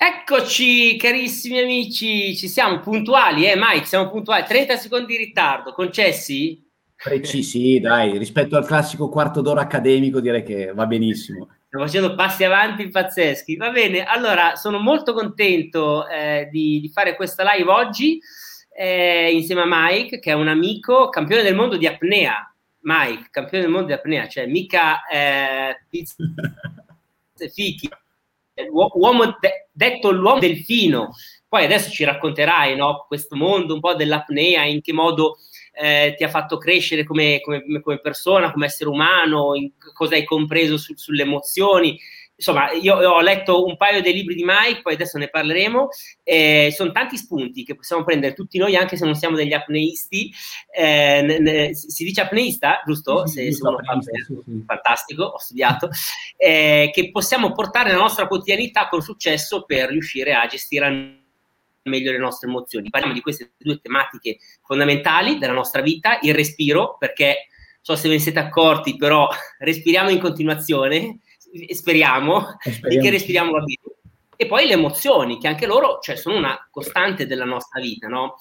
Eccoci carissimi amici, ci siamo puntuali, eh Mike, siamo puntuali, 30 secondi di ritardo, concessi? Precisi, dai, rispetto al classico quarto d'ora accademico direi che va benissimo. Stiamo facendo passi avanti pazzeschi. Va bene, allora sono molto contento eh, di, di, fare questa live oggi eh, insieme a Mike, che è un amico campione del mondo di apnea. Mike, campione del mondo di apnea, cioè mica eh, fichi uomo de- detto l'uomo delfino. Poi adesso ci racconterai no, questo mondo un po' dell'apnea, in che modo eh, ti ha fatto crescere come, come, come, persona, come essere umano, in cosa hai compreso su, sulle emozioni insomma, io, ho letto un paio dei libri di Mike, poi adesso ne parleremo. Eh, sono tanti spunti che possiamo prendere tutti noi, anche se non siamo degli apneisti. Eh, ne, ne, si dice apneista, giusto? Sì, se, se uno fa, sì, sì. Fantastico, ho studiato. Eh, che possiamo portare nella nostra quotidianità con successo per riuscire a gestire al meglio le nostre emozioni. Parliamo di queste due tematiche fondamentali della nostra vita, il respiro, perché so se ve ne siete accorti, però respiriamo in continuazione speriamo, speriamo. che respiriamo la vita. E poi le emozioni, che anche loro cioè, sono una costante della nostra vita, no?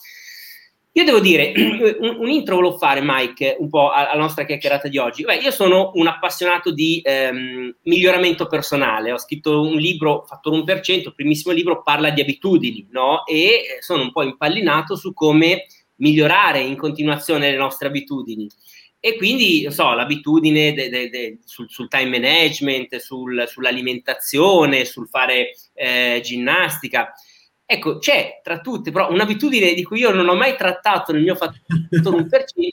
Io devo dire, un, un intro volevo fare, Mike, un po' alla nostra chiacchierata di oggi. Beh, io sono un appassionato di ehm, miglioramento personale. Ho scritto un libro, fatto l'1%, il primissimo libro parla di abitudini, no? E sono un po' impallinato su come migliorare in continuazione le nostre abitudini. E quindi, non so, l'abitudine de, de, de, sul, sul, time management, sul, sull'alimentazione, sul fare eh, ginnastica. Ecco, c'è tra tutte, però un'abitudine di cui io non ho mai trattato nel mio fattore 1%,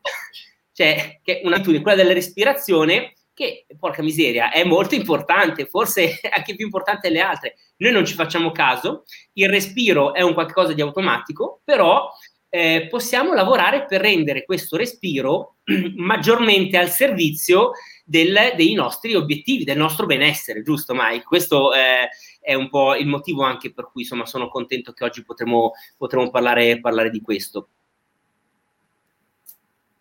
cioè, che è un'abitudine, quella della respirazione, che, porca miseria, è molto importante, forse anche più importante delle altre. Noi non ci facciamo caso, il respiro è un qualcosa di automatico, però eh, possiamo lavorare per rendere questo respiro maggiormente al servizio del, dei nostri obiettivi, del nostro benessere, giusto Mike? Questo eh, è un po' il motivo anche per cui insomma, sono contento che oggi potremo, potremo parlare, parlare di questo.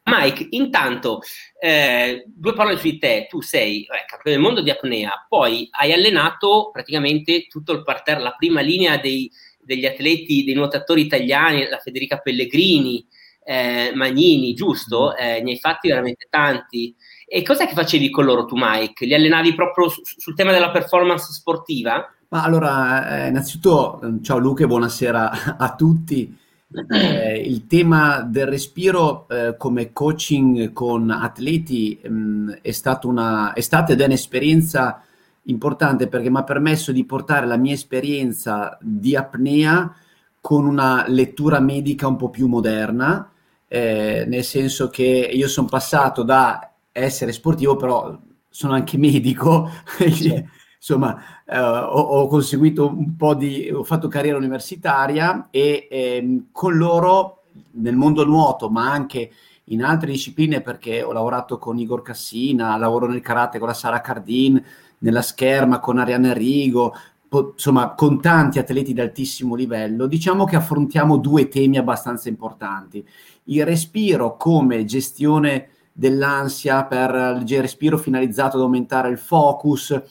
Mike, intanto, eh, due parole su di te. Tu sei eh, campione del mondo di apnea, poi hai allenato praticamente tutto il parterre, la prima linea dei, degli atleti, dei nuotatori italiani, la Federica Pellegrini, eh, Magnini, giusto? Mm-hmm. Eh, ne hai fatti veramente tanti. E cos'è che facevi con loro tu, Mike? Li allenavi proprio su, sul tema della performance sportiva? Ma allora, eh, innanzitutto, ciao Luca e buonasera a tutti. Eh, il tema del respiro eh, come coaching con atleti mh, mm, è, stata una, è stata ed è un'esperienza importante perché mi ha permesso di portare la mia esperienza di apnea con una lettura medica un po' più moderna, eh, nel senso che io sono passato da essere sportivo, però sono anche medico, sì. insomma eh, ho, ho, conseguito un po' di, ho fatto carriera universitaria e eh, con loro nel mondo nuoto, ma anche in altre discipline perché ho lavorato con Igor Cassina, lavoro nel karate con la Sara Cardin, nella scherma con Arianna Rigo, po- insomma con tanti atleti di altissimo livello, diciamo che affrontiamo due temi abbastanza importanti. Il respiro come gestione dell'ansia per il respiro finalizzato ad aumentare il focus,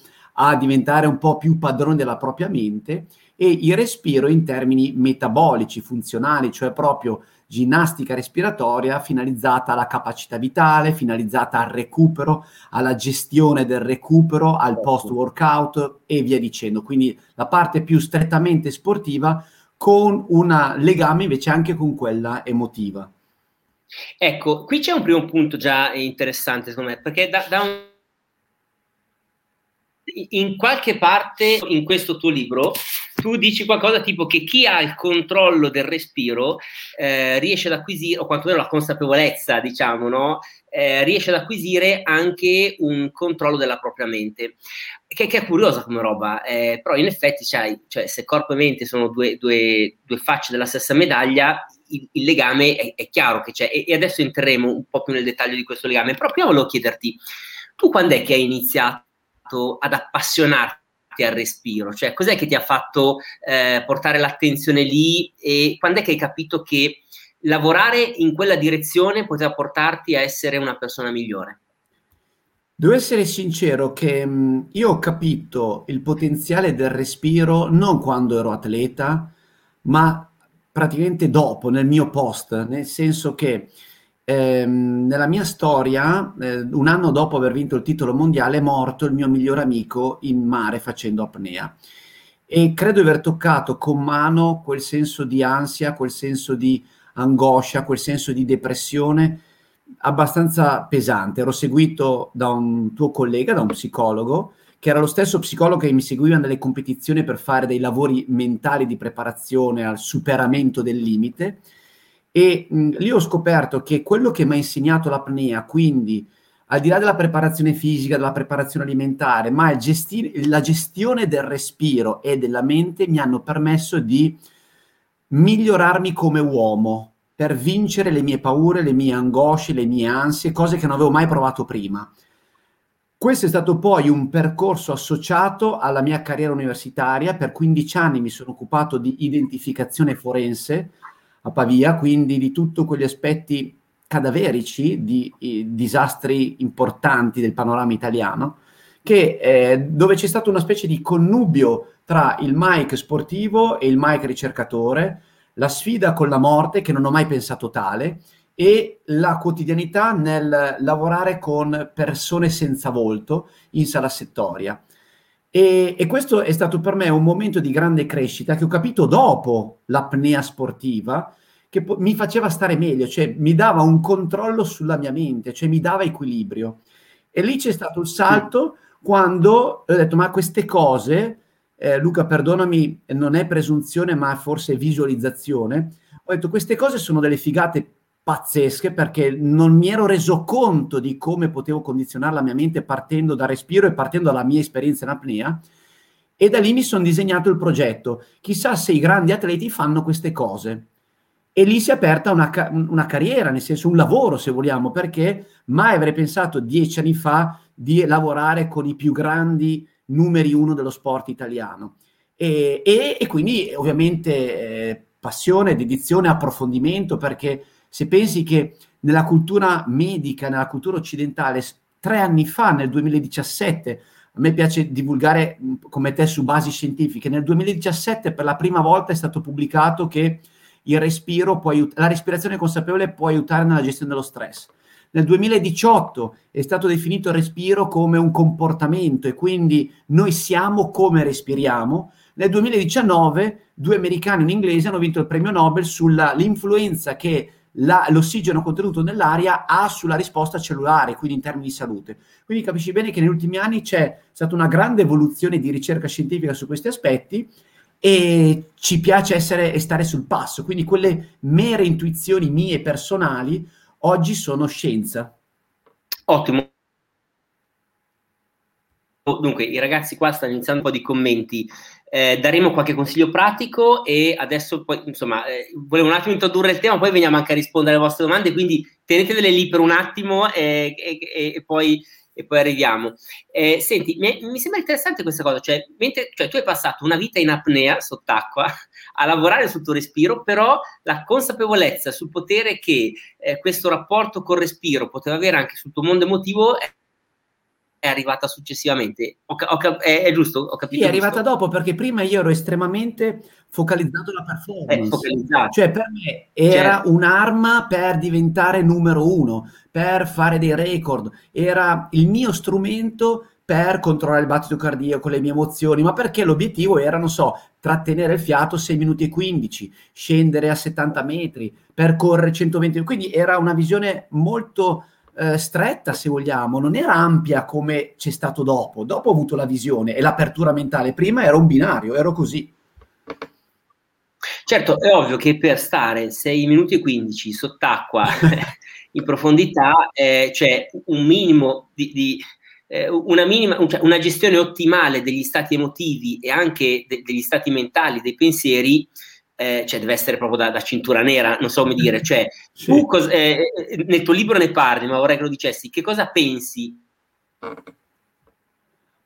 a diventare un po' più padrone della propria mente e il respiro in termini metabolici, funzionali, cioè proprio ginnastica respiratoria finalizzata alla capacità vitale, finalizzata al recupero, alla gestione del recupero, al certo. post workout e via dicendo. Quindi la parte più strettamente sportiva con un legame invece anche con quella emotiva. Ecco, qui c'è un primo punto già interessante secondo me, perché da, da un in qualche parte in questo tuo libro tu dici qualcosa tipo che chi ha il controllo del respiro eh, riesce ad acquisire, o quantomeno la consapevolezza, diciamo, no? Eh, riesce ad acquisire anche un controllo della propria mente, che, che è curiosa come roba, eh, però in effetti cioè, se corpo e mente sono due, due, due facce della stessa medaglia, il, il legame è, è, chiaro che c'è, e, e adesso entreremo un po' più nel dettaglio di questo legame, però prima volevo chiederti, tu quando è che hai iniziato ad appassionarti al respiro? Cioè, cos'è che ti ha fatto eh, portare l'attenzione lì e quando è che hai capito che lavorare in quella direzione poteva portarti a essere una persona migliore? Devo essere sincero che mh, io ho capito il potenziale del respiro non quando ero atleta, ma praticamente dopo, nel mio post, nel senso che ehm, nella mia storia, eh, un anno dopo aver vinto il titolo mondiale, è morto il mio migliore amico in mare facendo apnea. E credo di aver toccato con mano quel senso di ansia, quel senso di angoscia, quel senso di depressione abbastanza pesante. Ero seguito da un tuo collega, da un psicologo, che era lo stesso psicologo che mi seguiva nelle competizioni per fare dei lavori mentali di preparazione al superamento del limite e mh, lì ho scoperto che quello che mi ha insegnato l'apnea, quindi al di là della preparazione fisica, della preparazione alimentare, ma gesti- la gestione del respiro e della mente mi hanno permesso di migliorarmi come uomo per vincere le mie paure, le mie angosce, le mie ansie, cose che non avevo mai provato prima. Questo è stato poi un percorso associato alla mia carriera universitaria. Per 15 anni mi sono occupato di identificazione forense, a Pavia, quindi di tutti quegli aspetti cadaverici di, di disastri importanti del panorama italiano, che, eh, dove c'è stato una specie di connubio tra il Mike sportivo e il Mike ricercatore, la sfida con la morte, che non ho mai pensato tale, e la quotidianità nel lavorare con persone senza volto in sala settoria. E, e, questo è stato per me un momento di grande crescita che ho capito dopo l'apnea sportiva, che po- mi faceva stare meglio, cioè mi dava un controllo sulla mia mente, cioè mi dava equilibrio. E lì c'è stato il salto quando ho detto, ma queste cose, eh, Luca, perdonami, non è presunzione, ma forse visualizzazione. Ho detto, queste cose sono delle figate pazzesche perché non mi ero reso conto di come potevo condizionare la mia mente partendo dal respiro e partendo dalla mia esperienza in apnea e da lì mi sono disegnato il progetto. Chissà se i grandi atleti fanno queste cose. E lì si è aperta una, una carriera, nel senso un lavoro se vogliamo, perché mai avrei pensato dieci anni fa di lavorare con i più grandi numeri uno dello sport italiano. E, e, e quindi ovviamente eh, passione, dedizione, approfondimento, perché se pensi che nella cultura medica, nella cultura occidentale, tre anni fa, nel 2017, a me piace divulgare come te su basi scientifiche, nel 2017 per la prima volta è stato pubblicato che aiut- la respirazione consapevole può aiutare nella gestione dello stress. Nel 2018 è stato definito il respiro come un comportamento e quindi noi siamo come respiriamo. Nel 2019 due americani e un inglese hanno vinto il premio Nobel sull'influenza che la, l'ossigeno contenuto nell'aria ha sulla risposta cellulare, quindi in termini di salute. Quindi capisci bene che negli ultimi anni c'è stata una grande evoluzione di ricerca scientifica su questi aspetti e ci piace essere e stare sul passo. Quindi quelle mere intuizioni mie personali oggi sono scienza. Ottimo. Dunque, i ragazzi qua stanno iniziando un po' di commenti eh, daremo qualche consiglio pratico e adesso poi, insomma, eh, volevo un attimo introdurre il tema, poi veniamo anche a rispondere alle vostre domande, quindi tenetele lì per un attimo e, e, e, poi, e poi, arriviamo. Eh, senti, mi, mi, sembra interessante questa cosa, cioè, mentre, cioè, tu hai passato una vita in apnea sott'acqua a lavorare sul tuo respiro, però la consapevolezza sul potere che eh, questo rapporto col respiro poteva avere anche sul tuo mondo emotivo è arrivata successivamente. Ho, ho, è, è, giusto? Ho capito. Sì, è arrivata dopo perché prima io ero estremamente focalizzato sulla performance. Cioè, per me era certo. un'arma per diventare numero uno, per fare dei record. Era il mio strumento per controllare il battito cardiaco, le mie emozioni, ma perché l'obiettivo era, non so, trattenere il fiato 6 minuti e 15, scendere a 70 metri, percorrere 120. Quindi era una visione molto eh, stretta, se vogliamo, non era ampia come c'è stato dopo. Dopo ho avuto la visione e l'apertura mentale, prima era un binario, ero così. Certo, è ovvio che per stare 6 minuti e 15 sott'acqua in profondità eh, c'è un minimo di, di eh, una, minima, cioè una, gestione ottimale degli stati emotivi e anche de, degli stati mentali, dei pensieri, eh, cioè deve essere proprio da, da, cintura nera, non so come dire, cioè sì. tu cos- eh, nel tuo libro ne parli, ma vorrei che lo dicessi, che cosa pensi?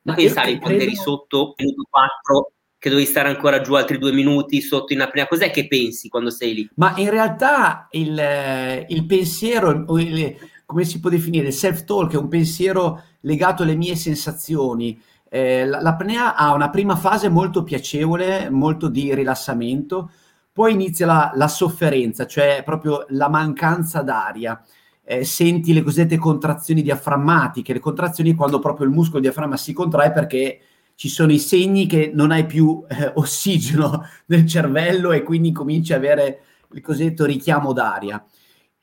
Ma pensavi quando credo... eri sotto minuto 4 che dovevi stare ancora giù altri due minuti sotto in apnea, cos'è che pensi quando sei lì? Ma in realtà il, il pensiero, il, come si può definire, il self-talk è un pensiero legato alle mie sensazioni, eh, l'apnea ha una prima fase molto piacevole, molto di rilassamento, poi inizia la, la sofferenza, cioè proprio la mancanza d'aria. Eh, senti le cosiddette contrazioni diaframmatiche, le contrazioni quando proprio il muscolo diaframma si contrae perché ci sono i segni che non hai più eh, ossigeno nel cervello e quindi cominci a avere il cosiddetto richiamo d'aria.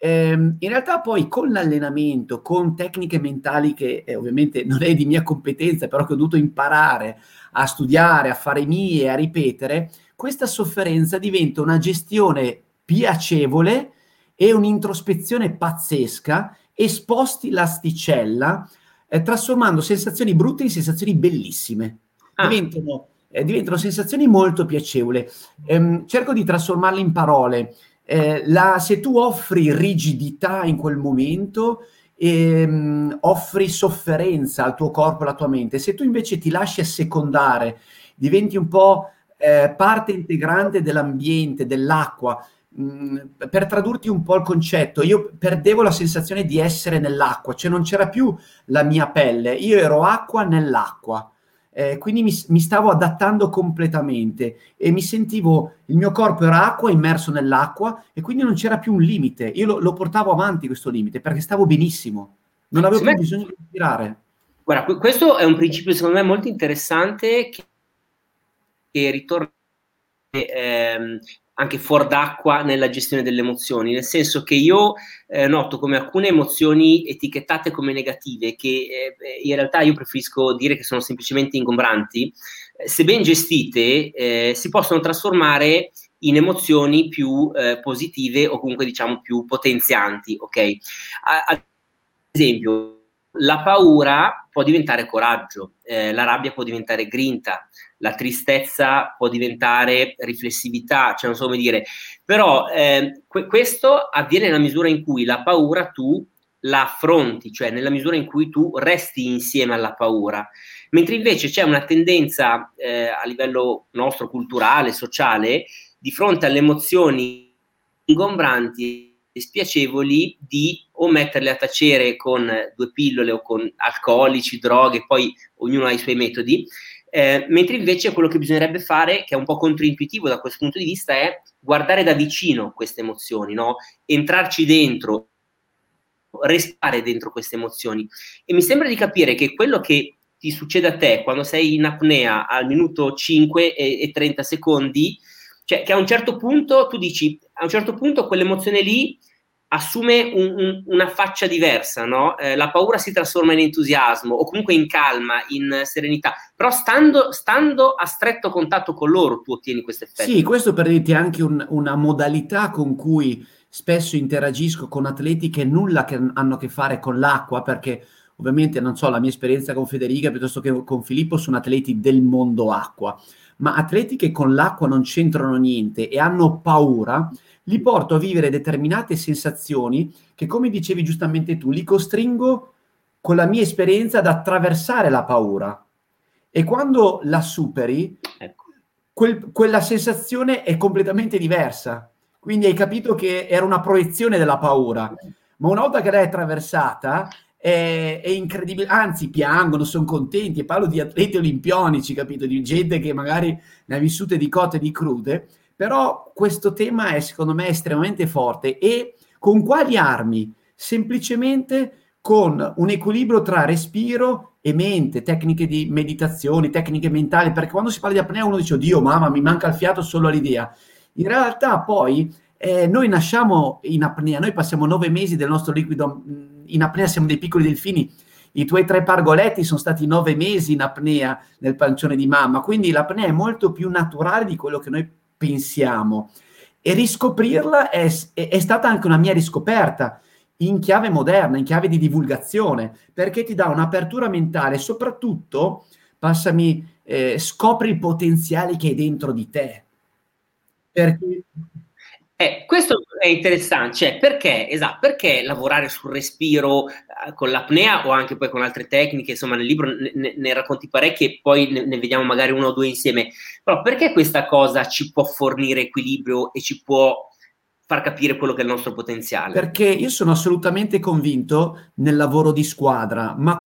Eh, in realtà poi con l'allenamento, con tecniche mentali che eh, ovviamente non è di mia competenza, però che ho dovuto imparare a studiare, a fare mie, a ripetere, questa sofferenza diventa una gestione piacevole e un'introspezione pazzesca e sposti l'asticella eh, trasformando sensazioni brutte in sensazioni bellissime. Ah. Diventano, eh, diventano, sensazioni molto piacevoli. Ehm, cerco di trasformarle in parole. Eh, la, se tu offri rigidità in quel momento, ehm, offri sofferenza al tuo corpo e alla tua mente. Se tu invece ti lasci assecondare, diventi un po' eh, parte integrante dell'ambiente, dell'acqua. Per tradurti un po' il concetto, io perdevo la sensazione di essere nell'acqua, cioè non c'era più la mia pelle, io ero acqua nell'acqua. Eh, quindi mi, mi, stavo adattando completamente e mi sentivo, il mio corpo era acqua, immerso nell'acqua e quindi non c'era più un limite. Io lo, lo portavo avanti questo limite perché stavo benissimo, non avevo più bisogno di respirare. Guarda, questo è un principio secondo me molto interessante che che ritorna ehm, anche fuori d'acqua nella gestione delle emozioni, nel senso che io eh, noto come alcune emozioni etichettate come negative, che eh, in realtà io preferisco dire che sono semplicemente ingombranti, eh, se ben gestite eh, si possono trasformare in emozioni più eh, positive o comunque diciamo più potenzianti, ok? A- ad esempio, la paura può diventare coraggio, eh, la rabbia può diventare grinta, la tristezza può diventare riflessività, cioè non so come dire, però eh, que- questo avviene nella misura in cui la paura tu la affronti, cioè nella misura in cui tu resti insieme alla paura, mentre invece c'è una tendenza eh, a livello nostro culturale, sociale, di fronte alle emozioni ingombranti e spiacevoli di o metterle a tacere con due pillole o con alcolici, droghe, poi ognuno ha i suoi metodi, eh, mentre invece quello che bisognerebbe fare, che è un po' controintuitivo da questo punto di vista, è guardare da vicino queste emozioni, no? entrarci dentro, restare dentro queste emozioni. E mi sembra di capire che quello che ti succede a te quando sei in apnea al minuto 5 e, e 30 secondi, cioè che a un certo punto tu dici, a un certo punto quell'emozione lì assume un, un, una faccia diversa, no? eh, la paura si trasforma in entusiasmo o comunque in calma, in serenità, però stando, stando a stretto contatto con loro tu ottieni questo effetto. Sì, questo per dirti anche un, una modalità con cui spesso interagisco con atleti che nulla che hanno a che fare con l'acqua, perché ovviamente non so, la mia esperienza con Federica piuttosto che con Filippo sono atleti del mondo acqua, ma atleti che con l'acqua non c'entrano niente e hanno paura li porto a vivere determinate sensazioni che, come dicevi giustamente tu, li costringo con la mia esperienza ad attraversare la paura. E quando la superi, ecco. quel, quella sensazione è completamente diversa. Quindi hai capito che era una proiezione della paura, ma una volta che l'hai attraversata, è, è incredibile, anzi piangono, sono contenti, e parlo di atleti olimpionici, capito, di gente che magari ne ha vissute di cotte e di crude, però questo tema è secondo me estremamente forte e con quali armi? Semplicemente con un equilibrio tra respiro e mente, tecniche di meditazione, tecniche mentali, perché quando si parla di apnea uno dice, oddio mamma, mi manca il fiato solo all'idea. In realtà poi eh, noi nasciamo in apnea, noi passiamo nove mesi del nostro liquido in apnea siamo dei piccoli delfini. I tuoi tre pargoletti sono stati nove mesi in apnea nel pancione di mamma, quindi l'apnea è molto più naturale di quello che noi pensiamo. E riscoprirla è, è, stata anche una mia riscoperta in chiave moderna, in chiave di divulgazione, perché ti dà un'apertura mentale, soprattutto, passami, eh, scopri il potenziale che è dentro di te. Perché eh, questo è interessante, cioè perché, esatto, perché lavorare sul respiro eh, con l'apnea o anche poi con altre tecniche, insomma nel libro ne, ne racconti parecchie e poi ne, ne, vediamo magari uno o due insieme, però perché questa cosa ci può fornire equilibrio e ci può far capire quello che è il nostro potenziale? Perché io sono assolutamente convinto nel lavoro di squadra, ma...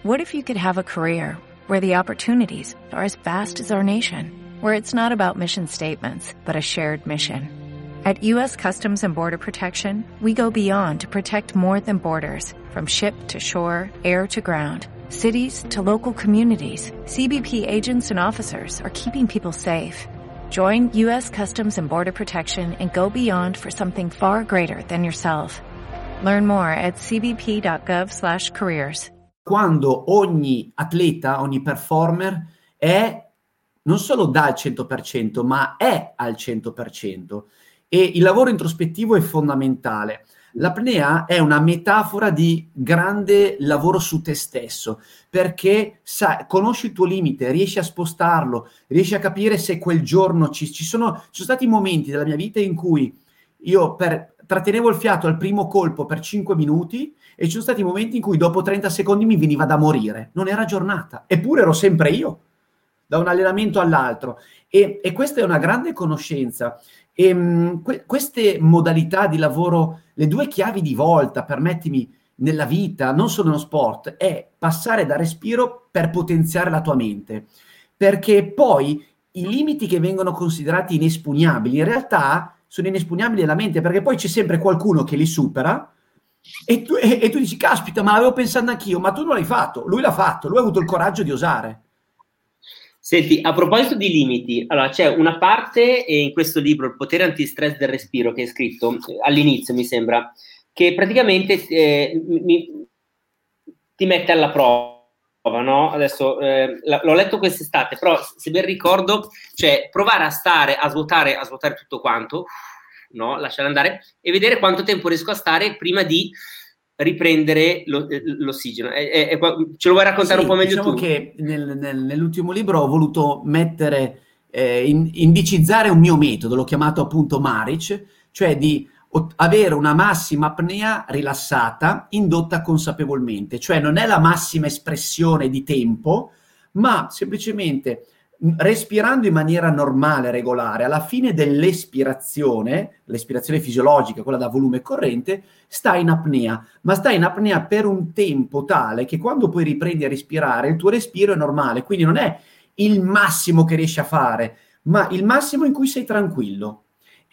What if you could have a career where the opportunities are as vast as our nation, where it's not about mission statements, but a shared mission? At U.S. Customs and Border Protection, we go beyond to protect more than borders. From ship to shore, air to ground, cities to local communities, CBP agents and officers are keeping people safe. Join U.S. Customs and Border Protection and go beyond for something far greater than yourself. Learn more at cbp.gov/careers. Quando ogni atleta, ogni performer è non solo dà il 100%, ma è al 100%. E il lavoro introspettivo è fondamentale. L'apnea è una metafora di grande lavoro su te stesso, perché sai, conosci il tuo limite, riesci a spostarlo, riesci a capire se quel giorno ci, ci, sono, ci sono stati momenti della mia vita in cui io per, trattenevo il fiato al primo colpo per 5 minuti e ci sono stati momenti in cui dopo 30 secondi mi veniva da morire. Non era giornata, eppure ero sempre io, da un allenamento all'altro. E, e questa è una grande conoscenza. E, ehm, que- queste modalità di lavoro, le due chiavi di volta, permettimi, nella vita, non solo nello sport, è passare da respiro per potenziare la tua mente. Perché poi i limiti che vengono considerati inespugnabili, in realtà sono inespugnabili nella mente, perché poi c'è sempre qualcuno che li supera e tu, e, e tu dici, caspita, ma l'avevo pensato anch'io, ma tu non l'hai fatto, lui l'ha fatto, lui ha avuto il coraggio di osare. Senti, a proposito di limiti, allora c'è una parte in questo libro, Il potere antistress del respiro, che è scritto eh, all'inizio, mi sembra, che praticamente eh, mi, ti mette alla prova, no? Adesso eh, l'ho letto quest'estate, però se ben ricordo, cioè provare a stare, a svuotare, a svuotare tutto quanto, no? Lasciare andare e vedere quanto tempo riesco a stare prima di riprendere lo, eh, l'ossigeno. È, è, ce lo vuoi raccontare sì, un po' meglio diciamo tu? che nel, nel, nell'ultimo libro ho voluto mettere, eh, in, indicizzare un mio metodo, l'ho chiamato appunto Maric, cioè di avere una massima apnea rilassata indotta consapevolmente, cioè non è la massima espressione di tempo, ma semplicemente respirando in maniera normale, regolare, alla fine dell'espirazione, l'espirazione fisiologica, quella da volume corrente, sta in apnea, ma sta in apnea per un tempo tale che quando poi riprendi a respirare, il tuo respiro è normale, quindi non è il massimo che riesci a fare, ma il massimo in cui sei tranquillo.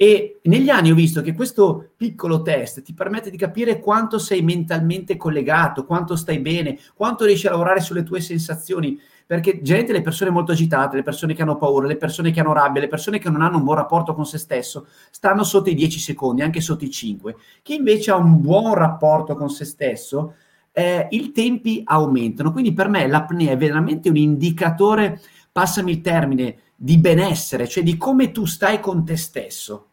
E negli anni ho visto che questo piccolo test ti permette di capire quanto sei mentalmente collegato, quanto stai bene, quanto riesci a lavorare sulle tue sensazioni perché gente, le persone molto agitate, le persone che hanno paura, le persone che hanno rabbia, le persone che non hanno un buon rapporto con se stesso, stanno sotto i 10 secondi, anche sotto i 5. Chi invece ha un buon rapporto con se stesso, eh, i tempi aumentano. Quindi per me l'apnea è veramente un indicatore, passami il termine, di benessere, cioè di come tu stai con te stesso.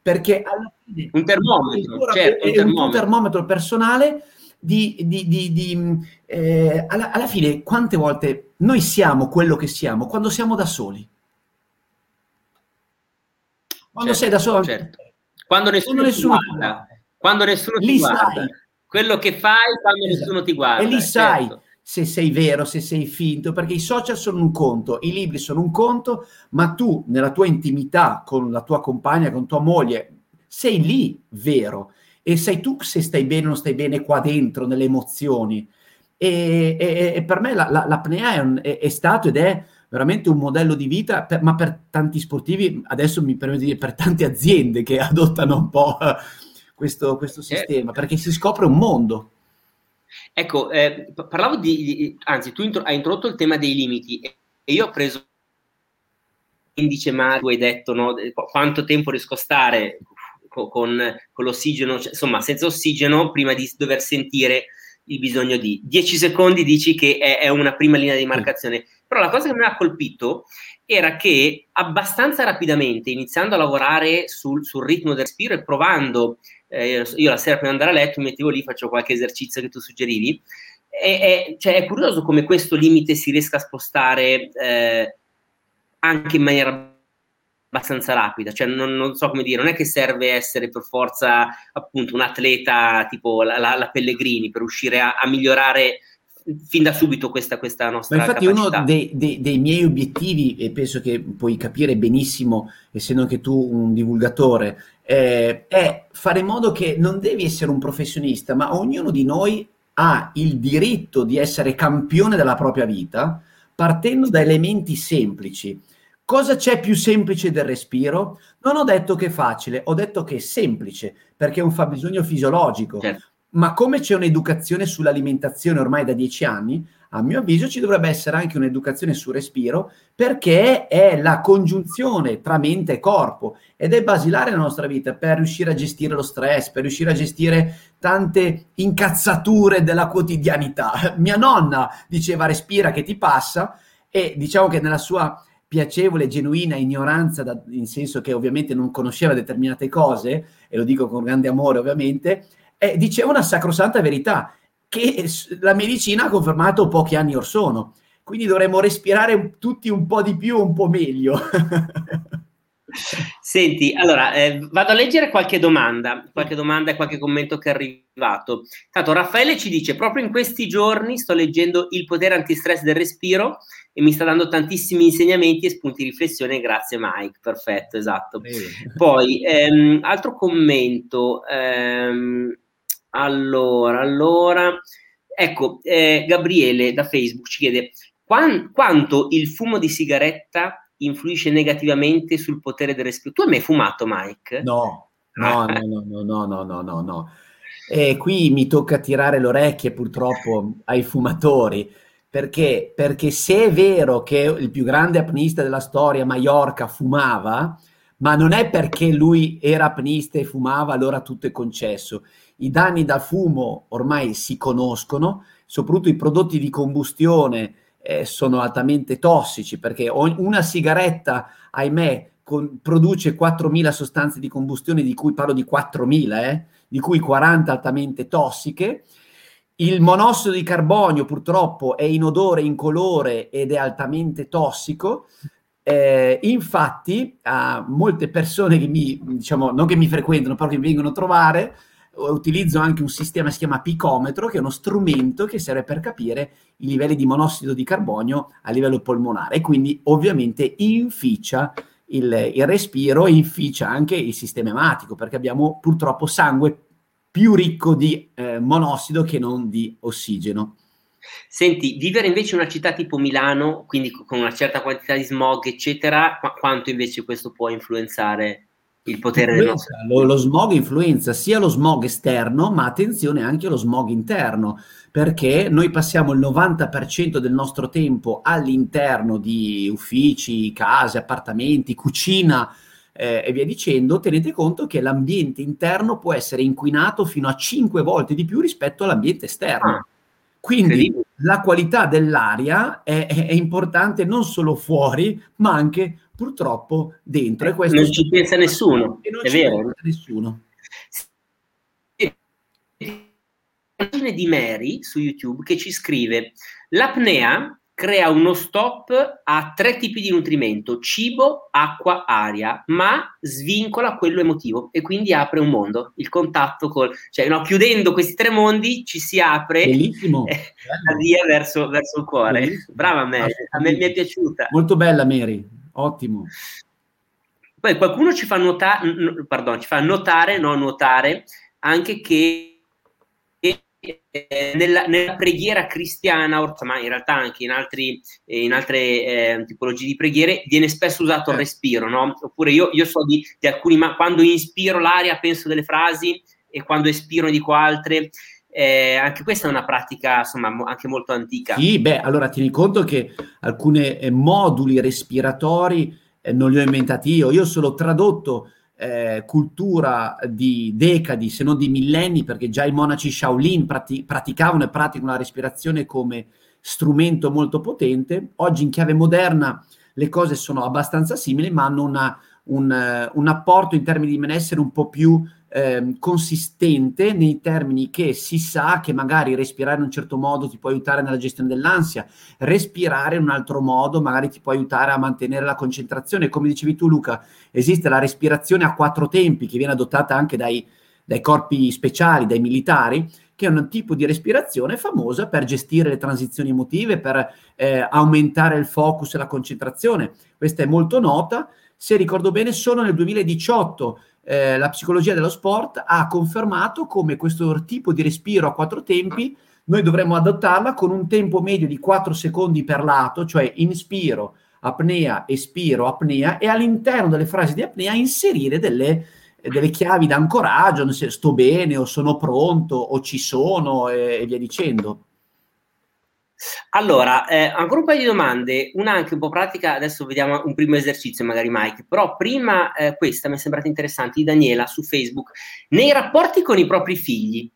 Perché alla fine un termometro, certo, è un termometro. un termometro personale di, di, di, di eh, alla, alla, fine, quante volte noi siamo quello che siamo quando siamo da soli? Quando certo, sei da solo, certo. quando nessuno, quando nessuno ti guarda, quando nessuno ti guarda, sai. quello che fai quando esatto. nessuno ti guarda. E lì certo. sai se sei vero, se sei finto, perché i social sono un conto, i libri sono un conto, ma tu nella tua intimità con la tua compagna, con tua moglie, sei lì vero e sai tu se stai bene o non stai bene qua dentro, nelle emozioni. E, e, e per me la, la, l'apnea è, un, è, è, stato ed è veramente un modello di vita, per, ma per tanti sportivi, adesso mi permetto di dire per tante aziende che adottano un po' questo, questo sistema, perché si scopre un mondo. Ecco, eh, parlavo di, di, anzi, tu intro, hai introdotto il tema dei limiti e io ho preso indice ma tu hai detto no, quanto tempo riesco a stare con, con l'ossigeno, cioè, insomma, senza ossigeno prima di dover sentire il bisogno di 10 secondi dici che è, è una prima linea di marcazione. Però la cosa che mi ha colpito era che abbastanza rapidamente, iniziando a lavorare sul, sul ritmo del respiro e provando, eh, io la sera prima di andare a letto mi mettevo lì, faccio qualche esercizio che tu suggerivi, è, è, cioè, è curioso come questo limite si riesca a spostare eh, anche in maniera abbastanza rapida, cioè non, non, so come dire, non è che serve essere per forza appunto un atleta tipo la, la, la Pellegrini per riuscire a, a, migliorare fin da subito questa, questa nostra Ma infatti capacità. uno dei, dei, dei, miei obiettivi, e penso che puoi capire benissimo, essendo anche tu un divulgatore, eh, è fare in modo che non devi essere un professionista, ma ognuno di noi ha il diritto di essere campione della propria vita partendo da elementi semplici Cosa c'è più semplice del respiro? Non ho detto che è facile, ho detto che è semplice, perché è un fabbisogno fisiologico. Certo. Ma come c'è un'educazione sull'alimentazione ormai da dieci anni, a mio avviso ci dovrebbe essere anche un'educazione sul respiro, perché è la congiunzione tra mente e corpo ed è basilare nella nostra vita per riuscire a gestire lo stress, per riuscire a gestire tante incazzature della quotidianità. Mia nonna diceva respira che ti passa e diciamo che nella sua piacevole, genuina ignoranza, da, in senso che ovviamente non conosceva determinate cose, e lo dico con grande amore ovviamente, eh, diceva una sacrosanta verità che la medicina ha confermato pochi anni or sono. Quindi dovremmo respirare tutti un po' di più, un po' meglio. Senti, allora eh, vado a leggere qualche domanda, qualche domanda e qualche commento che è arrivato. Tanto Raffaele ci dice: proprio in questi giorni sto leggendo Il potere antistress del respiro e mi sta dando tantissimi insegnamenti e spunti di riflessione. Grazie, Mike. Perfetto, esatto. Poi, ehm, altro commento. Ehm, allora, allora, ecco, eh, Gabriele da Facebook ci chiede Quan- quanto il fumo di sigaretta influisce negativamente sul potere del respiro. Tu hai mai fumato, Mike? No, no, no, no, no, no, no, no, no. E qui mi tocca tirare le orecchie purtroppo ai fumatori perché? Perché se è vero che il più grande apnista della storia, Mallorca, fumava, ma non è perché lui era apnista e fumava, allora tutto è concesso. I danni da fumo ormai si conoscono, soprattutto i prodotti di combustione eh, sono altamente tossici perché una sigaretta, ahimè, con, produce 4.000 sostanze di combustione, di cui parlo di 4.000, eh, di cui 40 altamente tossiche il monossido di carbonio purtroppo è inodore, incolore ed è altamente tossico. Eh, infatti, a molte persone che mi, diciamo, non che mi frequentano, però che mi vengono a trovare, utilizzo anche un sistema che si chiama picometro, che è uno strumento che serve per capire i livelli di monossido di carbonio a livello polmonare e quindi ovviamente inficia il, il respiro e inficia anche il sistema ematico, perché abbiamo purtroppo sangue più ricco di eh, monossido che non di ossigeno. Senti, vivere invece in una città tipo Milano, quindi con una certa quantità di smog, eccetera, qu- quanto invece questo può influenzare il potere del nostro... Lo, lo smog influenza sia lo smog esterno, ma attenzione anche allo smog interno, perché noi passiamo il 90% del nostro tempo all'interno di uffici, case, appartamenti, cucina, eh, e via dicendo, tenete conto che l'ambiente interno può essere inquinato fino a 5 volte di più rispetto all'ambiente esterno. Ah, Quindi la qualità dell'aria è, è, importante non solo fuori, ma anche purtroppo dentro. E questo non ci pensa nessuno, è vero. nessuno. Immagine di Mary su YouTube che ci scrive l'apnea crea uno stop a tre tipi di nutrimento, cibo, acqua, aria, ma svincola quello emotivo e quindi apre un mondo, il contatto col... cioè no, chiudendo questi tre mondi ci si apre eh, la via verso, verso, il cuore. Bellissimo. Brava Mary, a me mi è piaciuta. Molto bella Mary, ottimo. Poi qualcuno ci fa, nuota- n- pardon, ci fa notare, no nuotare, anche che eh, nella, nella, preghiera cristiana, ma in realtà anche in, altri, eh, in altre eh, tipologie di preghiere, viene spesso usato il respiro, no? Oppure io, io so di, di, alcuni, ma quando inspiro l'aria penso delle frasi e quando espiro dico altre. Eh, anche questa è una pratica, insomma, anche molto antica. Sì, beh, allora tieni conto che alcuni eh, moduli respiratori eh, non li ho inventati io, io solo tradotto eh, cultura di decadi, se non di millenni, perché già i monaci Shaolin prati- praticavano e praticano la respirazione come strumento molto potente. Oggi in chiave moderna le cose sono abbastanza simili, ma hanno una, un, un apporto in termini di benessere un po' più eh, consistente nei termini che si sa che magari respirare in un certo modo ti può aiutare nella gestione dell'ansia, respirare in un altro modo magari ti può aiutare a mantenere la concentrazione. Come dicevi tu Luca, esiste la respirazione a quattro tempi che viene adottata anche dai, dai corpi speciali, dai militari, che è un tipo di respirazione famosa per gestire le transizioni emotive, per eh, aumentare il focus e la concentrazione. Questa è molto nota. Se ricordo bene, solo nel 2018 eh, la psicologia dello sport ha confermato come questo tipo di respiro a quattro tempi noi dovremmo adottarla con un tempo medio di 4 secondi per lato, cioè inspiro, apnea, espiro, apnea, e all'interno delle frasi di apnea inserire delle, delle chiavi d'ancoraggio, sto bene o sono pronto o ci sono e, e via dicendo. Allora, eh, ancora un paio di domande, una anche un po' pratica, adesso vediamo un primo esercizio magari Mike, però prima eh, questa mi è sembrata interessante di Daniela su Facebook, nei rapporti con i propri figli,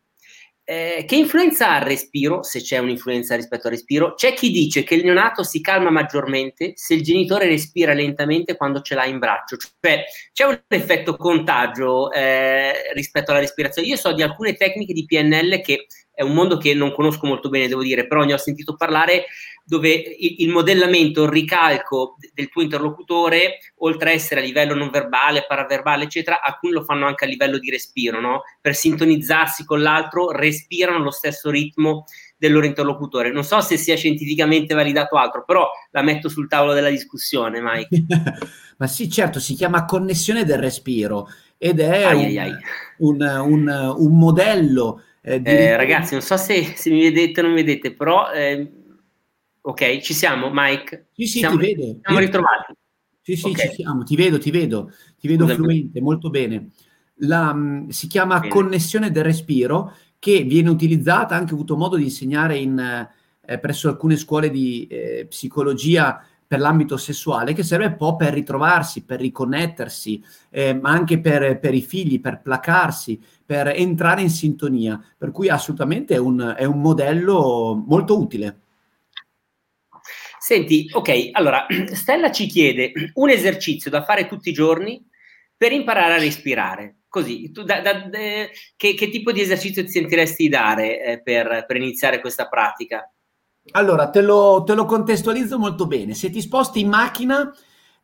eh, che influenza ha il respiro, se c'è un'influenza rispetto al respiro? C'è chi dice che il neonato si calma maggiormente se il genitore respira lentamente quando ce l'ha in braccio, cioè c'è un effetto contagio eh, rispetto alla respirazione. Io so di alcune tecniche di PNL che è un mondo che non conosco molto bene, devo dire, però ne ho sentito parlare dove il, modellamento, il ricalco del tuo interlocutore, oltre a essere a livello non verbale, paraverbale, eccetera, alcuni lo fanno anche a livello di respiro, no? Per sintonizzarsi con l'altro, respirano lo stesso ritmo del loro interlocutore. Non so se sia scientificamente validato altro, però la metto sul tavolo della discussione, Mike. Ma sì, certo, si chiama connessione del respiro ed è ai, un, ai, ai. Un, un, un, modello. Eh, eh, ragazzi, non so se, se, mi vedete o non mi vedete, però eh, ok, ci siamo, Mike? Sì, sì, siamo, ti vedo. Siamo ritrovati. Sì, sì, okay. ci siamo, ti vedo, ti vedo, ti vedo Scusami. fluente, molto bene. La, mm, si chiama bene. connessione del respiro che viene utilizzata, anche ho avuto modo di insegnare in, eh, presso alcune scuole di eh, psicologia per l'ambito sessuale, che serve un po' per ritrovarsi, per riconnettersi, eh, ma anche per, per, i figli, per placarsi, per entrare in sintonia. Per cui assolutamente è un, è un modello molto utile. Senti, ok, allora Stella ci chiede un esercizio da fare tutti i giorni per imparare a respirare. Così, tu da, da, da, che, che, tipo di esercizio ti sentiresti dare eh, per, per iniziare questa pratica? Allora, te lo, te lo, contestualizzo molto bene. Se ti sposti in macchina,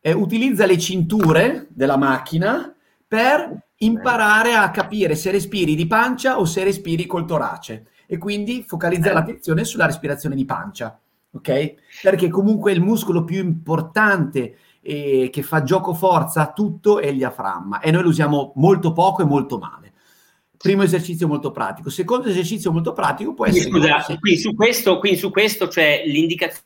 eh, utilizza le cinture della macchina per imparare a capire se respiri di pancia o se respiri col torace e quindi focalizza l'attenzione sulla respirazione di pancia, ok? Perché comunque il muscolo più importante eh, che fa gioco forza a tutto è il diaframma e noi lo usiamo molto poco e molto male. Primo esercizio molto pratico. Secondo esercizio molto pratico può essere... Scusa, qui su questo, qui su questo cioè l'indicazione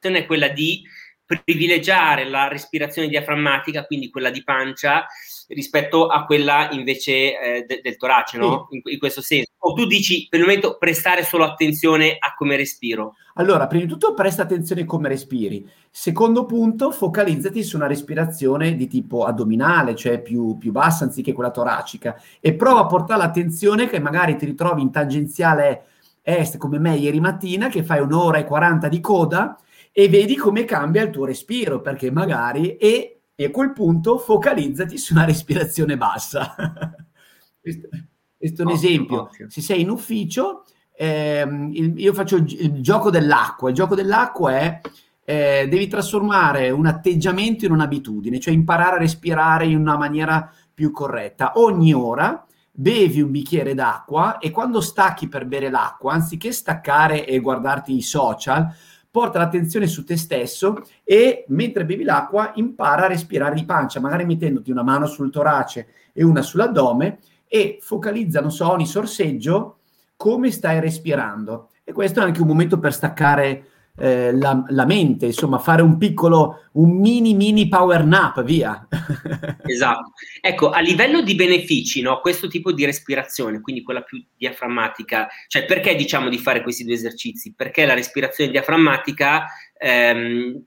è quella di privilegiare la respirazione diaframmatica, quindi quella di pancia, rispetto a quella invece eh, de- del torace, no? Sì. In, in, questo senso. O tu dici per il momento prestare solo attenzione a come respiro? Allora, prima di tutto presta attenzione a come respiri. Secondo punto, focalizzati su una respirazione di tipo addominale, cioè più, più bassa anziché quella toracica, e prova a portare l'attenzione che magari ti ritrovi in tangenziale est come me ieri mattina, che fai un'ora e 40 di coda e vedi come cambia il tuo respiro, perché magari e, e a quel punto focalizzati su una respirazione bassa. questo, questo, è un ottimo, esempio. Ottimo. Se sei in ufficio, ehm, il, io faccio il, il, gioco dell'acqua. Il gioco dell'acqua è eh, devi trasformare un atteggiamento in un'abitudine, cioè imparare a respirare in una maniera più corretta. Ogni ora bevi un bicchiere d'acqua e quando stacchi per bere l'acqua, anziché staccare e guardarti i social, porta l'attenzione su te stesso e mentre bevi l'acqua impara a respirare di pancia, magari mettendoti una mano sul torace e una sull'addome e focalizza, non so, ogni sorseggio come stai respirando. E questo è anche un momento per staccare eh, la, la, mente, insomma, fare un piccolo, un mini mini power nap, via. esatto. Ecco, a livello di benefici, no, questo tipo di respirazione, quindi quella più diaframmatica, cioè perché diciamo di fare questi due esercizi? Perché la respirazione diaframmatica ehm,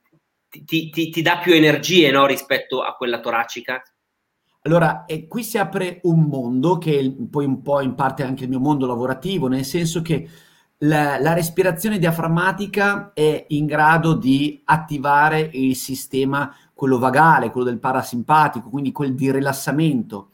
ti, ti, ti, dà più energie no, rispetto a quella toracica? Allora, e qui si apre un mondo che poi un po' in parte anche il mio mondo lavorativo, nel senso che la, la, respirazione diaframmatica è in grado di attivare il sistema, quello vagale, quello del parasimpatico, quindi quel di rilassamento.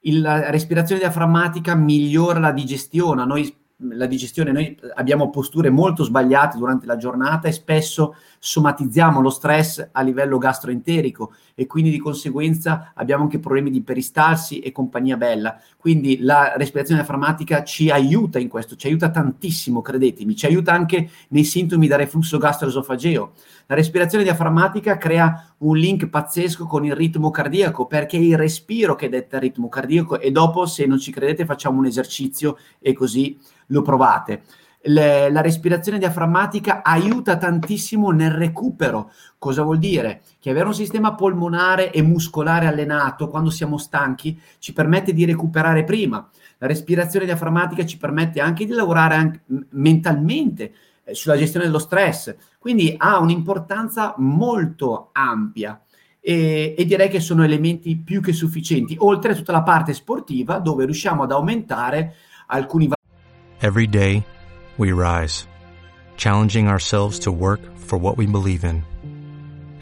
Il, la respirazione diaframmatica migliora la digestione. Noi la digestione, noi abbiamo posture molto sbagliate durante la giornata e spesso somatizziamo lo stress a livello gastroenterico e quindi di conseguenza abbiamo anche problemi di peristalsi e compagnia bella. Quindi la respirazione diaframmatica ci aiuta in questo, ci aiuta tantissimo, credetemi, ci aiuta anche nei sintomi da reflusso gastroesofageo. La respirazione diaframmatica crea un link pazzesco con il ritmo cardiaco perché è il respiro che detta il ritmo cardiaco e dopo se non ci credete facciamo un esercizio e così lo provate. Le, la respirazione diaframmatica aiuta tantissimo nel recupero. Cosa vuol dire? Che avere un sistema polmonare e muscolare allenato quando siamo stanchi ci permette di recuperare prima. La respirazione diaframmatica ci permette anche di lavorare anche mentalmente eh, sulla gestione dello stress. Quindi ha un'importanza molto ampia. E, e, direi che sono elementi più che sufficienti, oltre a tutta la parte sportiva dove riusciamo ad aumentare alcuni Every day, we rise, challenging ourselves to work for what we believe in.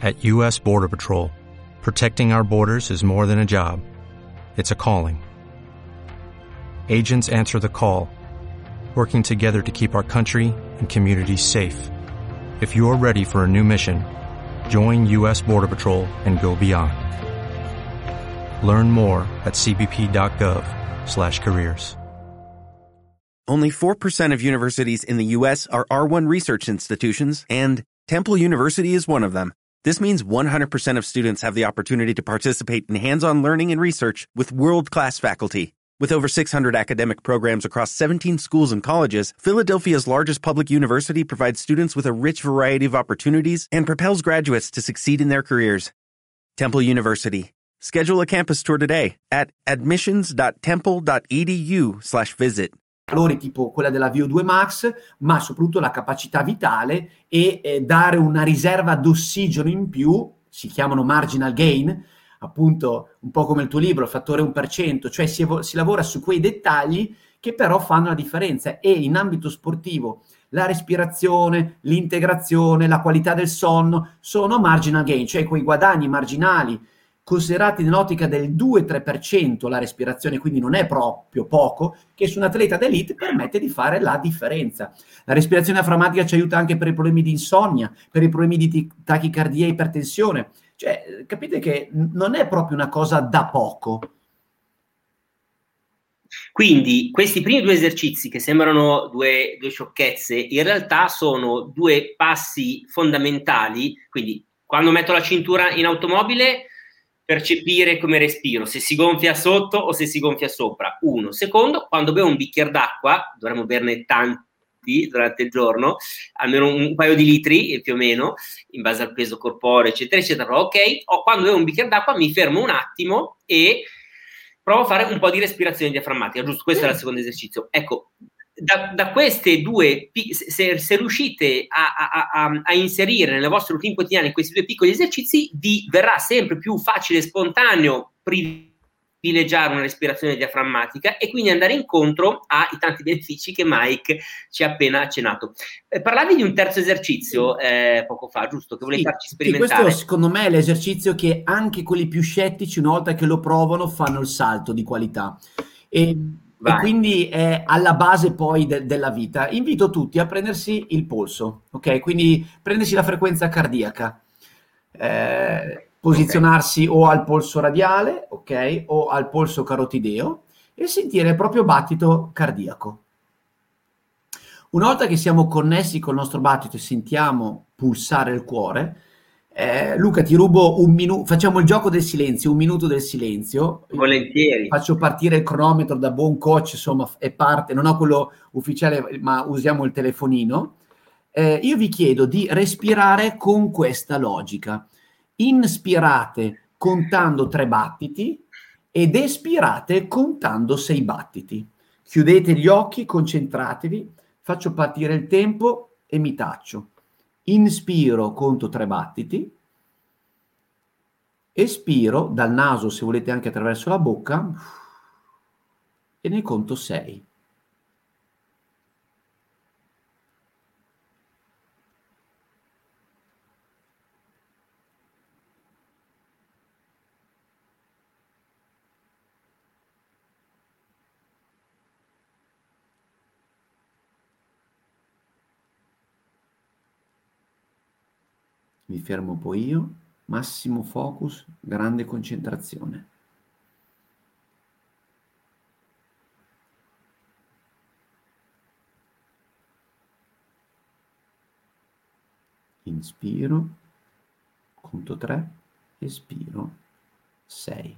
At U.S. Border Patrol, protecting our borders is more than a job, it's a calling. Agents answer the call, working together to keep our country and communities safe. If you are ready for a new mission, join U.S. Border Patrol and go beyond. Learn more at cbp.gov slash careers. Only 4% of universities in the U.S. are R1 research institutions, and Temple University is one of them. This means 100% of students have the opportunity to participate in hands-on learning and research with world-class faculty. With over 600 academic programs across 17 schools and colleges, Philadelphia's largest public university provides students with a rich variety of opportunities and propels graduates to succeed in their careers. Temple University. Schedule a campus tour today at admissions.temple.edu/visit. valori tipo quella della VO2 Max, ma soprattutto la capacità vitale e eh, dare una riserva d'ossigeno in più, si chiamano marginal gain, appunto un po' come il tuo libro, il fattore 1%, cioè si, evo- si lavora su quei dettagli che però fanno la differenza e in ambito sportivo la respirazione, l'integrazione, la qualità del sonno sono marginal gain, cioè quei guadagni marginali considerati nell'ottica del 2-3% la respirazione, quindi non è proprio poco, che su un atleta d'elite permette di fare la differenza. La respirazione aframatica ci aiuta anche per i problemi di insonnia, per i problemi di tachicardia e ipertensione. Cioè, capite che non è proprio una cosa da poco. Quindi questi primi due esercizi che sembrano due, due sciocchezze, in realtà sono due passi fondamentali. Quindi quando metto la cintura in automobile percepire come respiro, se si gonfia sotto o se si gonfia sopra. Uno. Secondo, quando bevo un bicchiere d'acqua, dovremmo berne tanti durante il giorno, almeno un paio di litri più o meno, in base al peso corporeo, eccetera, eccetera. Ok, o quando bevo un bicchiere d'acqua mi fermo un attimo e provo a fare un po' di respirazione diaframmatica, giusto? Questo è il secondo esercizio. Ecco, da, da, queste due, se, se riuscite a, a, a, a, inserire nelle vostre routine quotidiane questi due piccoli esercizi, vi verrà sempre più facile e spontaneo privilegiare una respirazione diaframmatica e quindi andare incontro ai tanti benefici che Mike ci ha appena accennato. Eh, parlavi di un terzo esercizio eh, poco fa, giusto? Che volevi sì, farci sperimentare. Sì, questo secondo me è l'esercizio che anche quelli più scettici, una volta che lo provano, fanno il salto di qualità. E e quindi è alla base poi de- della vita. Invito tutti a prendersi il polso, ok? Quindi prendersi la frequenza cardiaca, eh, posizionarsi okay. o al polso radiale, ok? O al polso carotideo e sentire il proprio battito cardiaco. Una volta che siamo connessi col nostro battito e sentiamo pulsare il cuore, Eh, Luca, ti rubo un minuto, facciamo il gioco del silenzio, un minuto del silenzio. Volentieri. Faccio partire il cronometro da buon coach, insomma, è parte, non ho quello ufficiale, ma usiamo il telefonino. Eh, io vi chiedo di respirare con questa logica. Inspirate contando tre battiti ed espirate contando sei battiti. Chiudete gli occhi, concentratevi, faccio partire il tempo e mi taccio. Inspiro, conto tre battiti. Espiro dal naso, se volete anche attraverso la bocca, e ne conto sei. Mi fermo poi io, massimo focus, grande concentrazione. Inspiro, conto 3, espiro 6.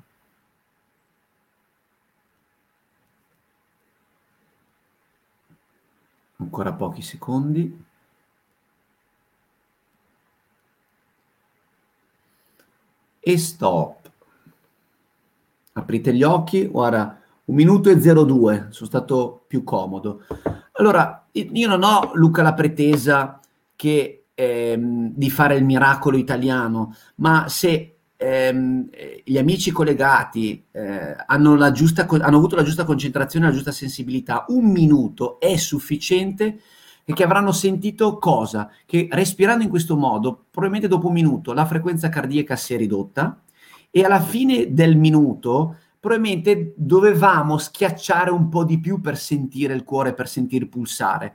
Ancora pochi secondi. E stop. Aprite gli occhi, guarda, un minuto e 02, sono stato più comodo. Allora, io non ho, Luca, la pretesa che, ehm, di fare il miracolo italiano, ma se ehm, gli amici collegati eh, hanno, giusta, hanno avuto la giusta concentrazione, la giusta sensibilità, un minuto è sufficiente e che avranno sentito cosa? Che respirando in questo modo, probabilmente dopo un minuto la frequenza cardiaca si è ridotta e alla fine del minuto probabilmente dovevamo schiacciare un po' di più per sentire il cuore, per sentire pulsare.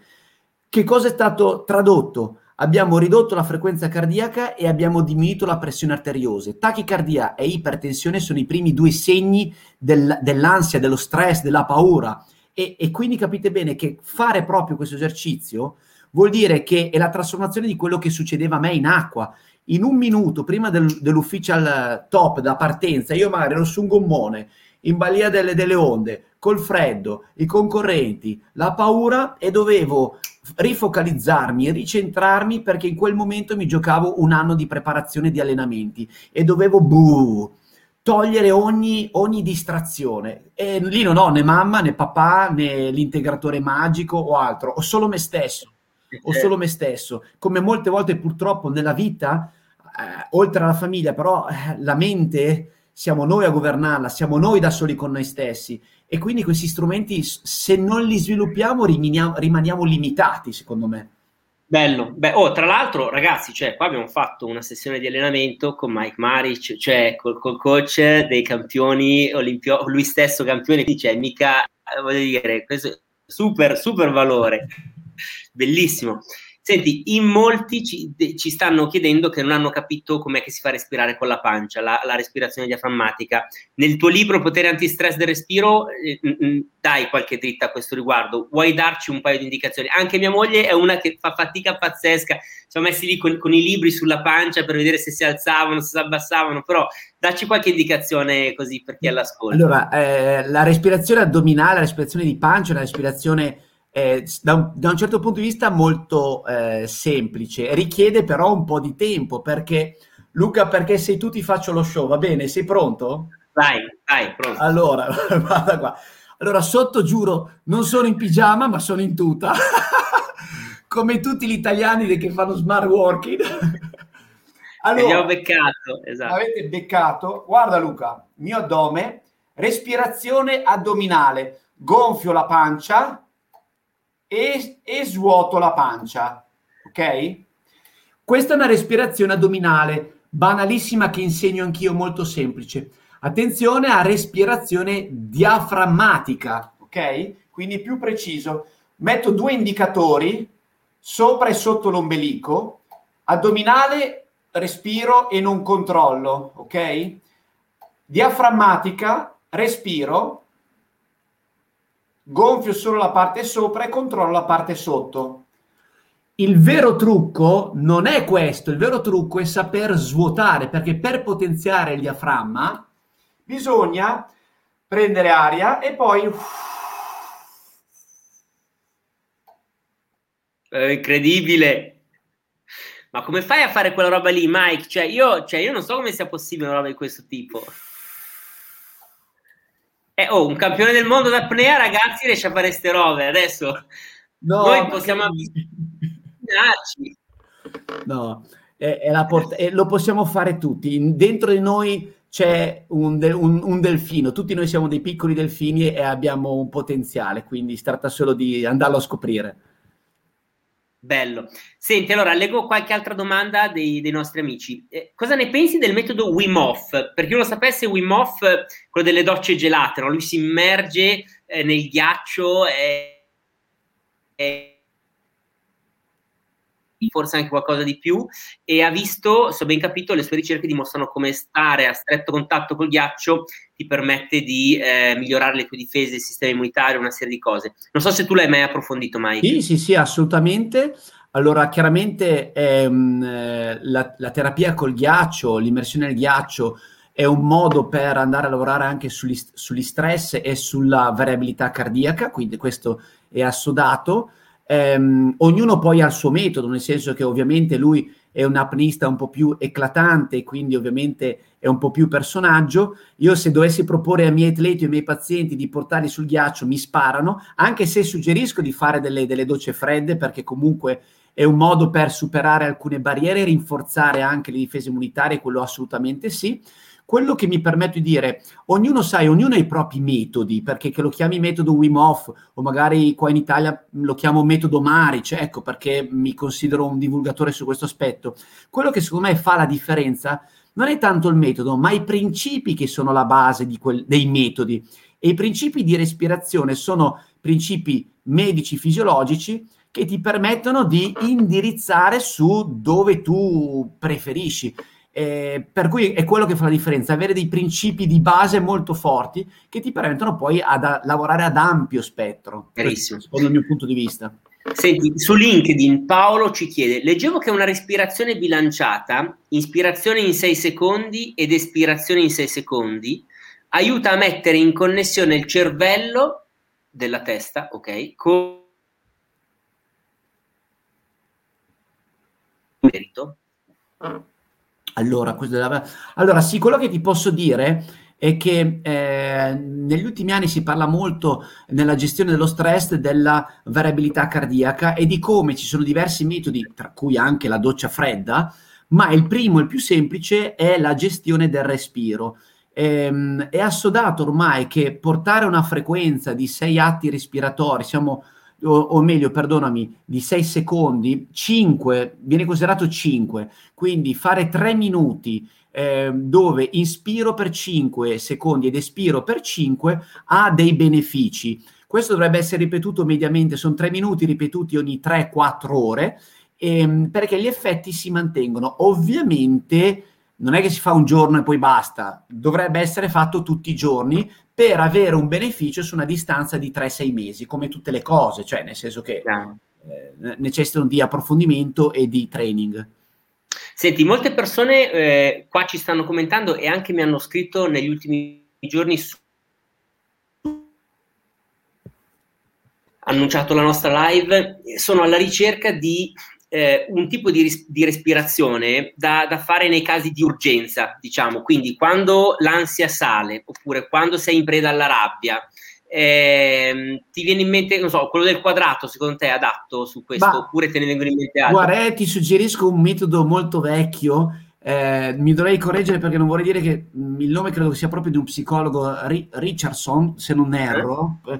Che cosa è stato tradotto? Abbiamo ridotto la frequenza cardiaca e abbiamo diminuito la pressione arteriosa. Tachicardia e ipertensione sono i primi due segni del, dell'ansia, dello stress, della paura. E, e, quindi capite bene che fare proprio questo esercizio vuol dire che è la trasformazione di quello che succedeva a me in acqua. In un minuto prima del, dell'ufficial top da partenza, io magari ero su un gommone, in balia delle, delle onde, col freddo, i concorrenti, la paura e dovevo rifocalizzarmi, ricentrarmi perché in quel momento mi giocavo un anno di preparazione di allenamenti e dovevo buh, togliere ogni, ogni distrazione. E lì non ho né mamma, né papà, né l'integratore magico o altro, ho solo me stesso. Ho solo me stesso. Come molte volte purtroppo nella vita, eh, oltre alla famiglia, però eh, la mente siamo noi a governarla, siamo noi da soli con noi stessi. E quindi questi strumenti, se non li sviluppiamo, rimaniamo, rimaniamo limitati, secondo me. Bello, Beh, oh, tra l'altro ragazzi, cioè, qua abbiamo fatto una sessione di allenamento con Mike Maric, cioè col, col coach dei campioni olimpio, lui stesso campione, dice mica, eh, voglio dire, questo super, super valore, bellissimo. Senti, in molti ci, ci, stanno chiedendo che non hanno capito com'è che si fa respirare con la pancia, la, la respirazione diaframmatica. Nel tuo libro Potere antistress del respiro eh, mm, dai qualche dritta a questo riguardo, vuoi darci un paio di indicazioni? Anche mia moglie è una che fa fatica pazzesca, ci siamo messi lì con, con i libri sulla pancia per vedere se si alzavano, se si abbassavano, però dacci qualche indicazione così per chi è all'ascolto. Allora, eh, la respirazione addominale, la respirazione di pancia, la respirazione eh, da, un, da, un, certo punto di vista molto eh, semplice, richiede però un po' di tempo perché Luca, perché sei tu ti faccio lo show, va bene? Sei pronto? Vai, vai, pronto. Allora, guarda qua. Allora, sotto giuro, non sono in pigiama, ma sono in tuta. Come tutti gli italiani che fanno smart working. allora, abbiamo beccato, esatto. Avete beccato. Guarda Luca, mio addome, respirazione addominale. Gonfio la pancia, e, e svuoto la pancia, ok? Questa è una respirazione addominale, banalissima che insegno anch'io, molto semplice. Attenzione a respirazione diaframmatica, ok? Quindi più preciso. Metto due indicatori sopra e sotto l'ombelico, addominale, respiro e non controllo, ok? Diaframmatica, respiro, gonfio solo la parte sopra e controllo la parte sotto. il vero trucco non è questo, il vero trucco è saper svuotare, perché per potenziare il diaframma bisogna prendere aria e poi... È incredibile. Ma come fai a fare quella roba lì, Mike? Cioè io, cioè, io non so come sia possibile una roba di questo tipo. Eh, oh, un campione del mondo d'apnea, ragazzi, riesce a fare queste robe. Adesso no, noi possiamo avvicinarci. No, è, è port- è, lo possiamo fare tutti. Dentro di noi c'è un, de- un, un, delfino, tutti noi siamo dei piccoli delfini e abbiamo un potenziale, quindi si tratta solo di andarlo a scoprire. Bello. Senti, allora leggo qualche altra domanda dei, dei nostri amici. Eh, cosa ne pensi del metodo Wim Hof? Per chi non lo sapesse, Wim Hof, quello delle docce gelate, no? lui si immerge eh, nel ghiaccio e, e forse anche qualcosa di più, e ha visto, se ho ben capito, le sue ricerche dimostrano come stare a stretto contatto col ghiaccio ti permette di eh, migliorare le tue difese, il sistema immunitario, una serie di cose. Non so se tu l'hai mai approfondito, Mike. Sì, sì, sì, assolutamente. Allora, chiaramente ehm, la, la, terapia col ghiaccio, l'immersione nel ghiaccio, è un modo per andare a lavorare anche sugli, sugli stress e sulla variabilità cardiaca, quindi questo è assodato. Ehm, ognuno poi ha il suo metodo, nel senso che ovviamente lui è un apnista un po' più eclatante, quindi ovviamente è un po' più personaggio. Io se dovessi proporre ai miei atleti o ai miei pazienti di portarli sul ghiaccio mi sparano, anche se suggerisco di fare delle, delle docce fredde perché comunque è un modo per superare alcune barriere e rinforzare anche le difese immunitarie, quello assolutamente sì quello che mi permetto di dire, ognuno sai, ognuno ha i propri metodi, perché che lo chiami metodo Wim Hof o magari qua in Italia lo chiamo metodo Maric, ecco perché mi considero un divulgatore su questo aspetto. Quello che secondo me fa la differenza non è tanto il metodo, ma i principi che sono la base quel, dei metodi. E i principi di respirazione sono principi medici fisiologici che ti permettono di indirizzare su dove tu preferisci. Eh, per cui è quello che fa la differenza, avere dei principi di base molto forti che ti permettono poi ad, a lavorare ad ampio spettro, Carissimo. secondo il mio punto di vista. Senti, su LinkedIn Paolo ci chiede, leggevo che una respirazione bilanciata, ispirazione in 6 secondi ed espirazione in 6 secondi, aiuta a mettere in connessione il cervello della testa, ok, con merito. Allora, allora, sì, quello che ti posso dire è che eh, negli ultimi anni si parla molto nella gestione dello stress della variabilità cardiaca e di come ci sono diversi metodi, tra cui anche la doccia fredda, ma il primo, il più semplice, è la gestione del respiro. Ehm, è assodato ormai che portare una frequenza di sei atti respiratori, siamo o, o, meglio, perdonami, di 6 secondi, 5, viene considerato 5, quindi fare 3 minuti eh, dove inspiro per 5 secondi ed espiro per 5 ha dei benefici. Questo dovrebbe essere ripetuto mediamente, sono 3 minuti ripetuti ogni 3-4 ore, ehm, perché gli effetti si mantengono. Ovviamente non è che si fa un giorno e poi basta, dovrebbe essere fatto tutti i giorni per avere un beneficio su una distanza di 3-6 mesi, come tutte le cose, cioè nel senso che eh, necessitano di approfondimento e di training. Senti, molte persone eh, qua ci stanno commentando e anche mi hanno scritto negli ultimi giorni su annunciato la nostra live, sono alla ricerca di eh, un tipo di, ris- di respirazione da, da, fare nei casi di urgenza, diciamo, quindi quando l'ansia sale oppure quando sei in preda alla rabbia. Eh, ti viene in mente, non so, quello del quadrato secondo te è adatto su questo Ma, oppure te ne vengono in mente altri? Guarda, eh, ti suggerisco un metodo molto vecchio eh, mi dovrei correggere perché non vorrei dire che il nome credo sia proprio di un psicologo Richardson, se non erro, eh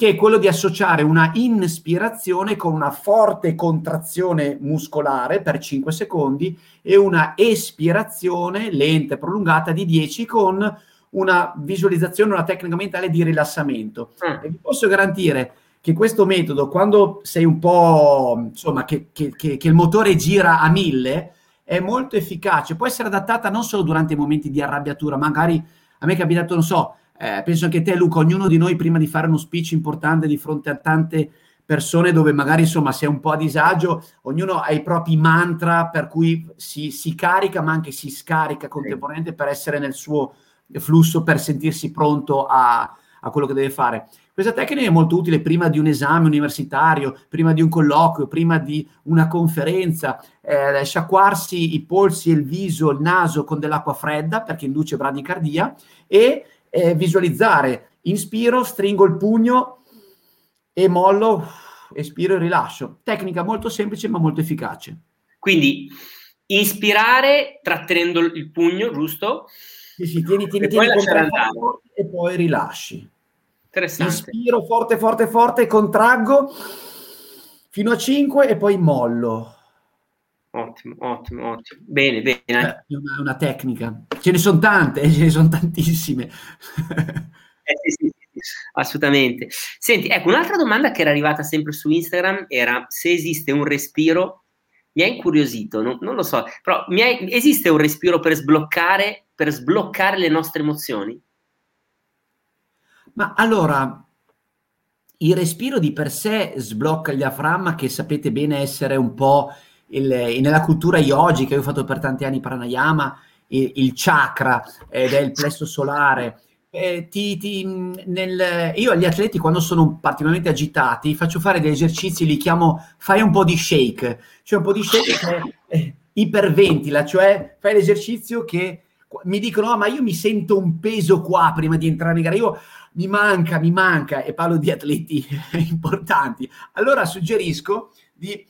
che è quello di associare una inspirazione con una forte contrazione muscolare per 5 secondi e una espirazione lenta e prolungata di 10 con una visualizzazione, una tecnica mentale di rilassamento. Mm. E vi posso garantire che questo metodo, quando sei un po', insomma, che, che, che, che il motore gira a mille, è molto efficace. Può essere adattata non solo durante i momenti di arrabbiatura, magari a me è capitato, non so, eh, penso anche te Luca, ognuno di noi prima di fare uno speech importante di fronte a tante persone dove magari insomma sei un po' a disagio, ognuno ha i propri mantra per cui si, si carica ma anche si scarica contemporaneamente per essere nel suo flusso, per sentirsi pronto a, a quello che deve fare. Questa tecnica è molto utile prima di un esame universitario, prima di un colloquio, prima di una conferenza, eh, sciacquarsi i polsi il viso, il naso con dell'acqua fredda perché induce bradicardia e eh, visualizzare. Inspiro, stringo il pugno, e mollo, espiro e rilascio. Tecnica molto semplice ma molto efficace. Quindi inspirare trattenendo il pugno, giusto? Sì, sì, tieni, tieni, e tieni poi e poi rilasci. Interessante. Inspiro forte, forte, forte, contraggo fino a 5 e poi mollo. Ottimo, ottimo, ottimo. Bene, bene. Eh, è una, una, tecnica. Ce ne sono tante, ce ne sono tantissime. eh, sì, sì, assolutamente. Senti, ecco, un'altra domanda che era arrivata sempre su Instagram era se esiste un respiro, mi ha incuriosito, non, non lo so, però ha, esiste un respiro per sbloccare, per sbloccare le nostre emozioni? Ma allora, il respiro di per sé sblocca il diaframma, che sapete bene essere un po' il, nella cultura yogi, che io ho fatto per tanti anni pranayama, il, il chakra ed è il plesso solare. Eh, ti, ti, nel, io agli atleti quando sono particolarmente agitati faccio fare degli esercizi, li chiamo fai un po' di shake, cioè un po' di shake che eh, iperventila, cioè fai l'esercizio che mi dicono oh, ma io mi sento un peso qua prima di entrare in gara, io mi manca, mi manca, e parlo di atleti importanti, allora suggerisco di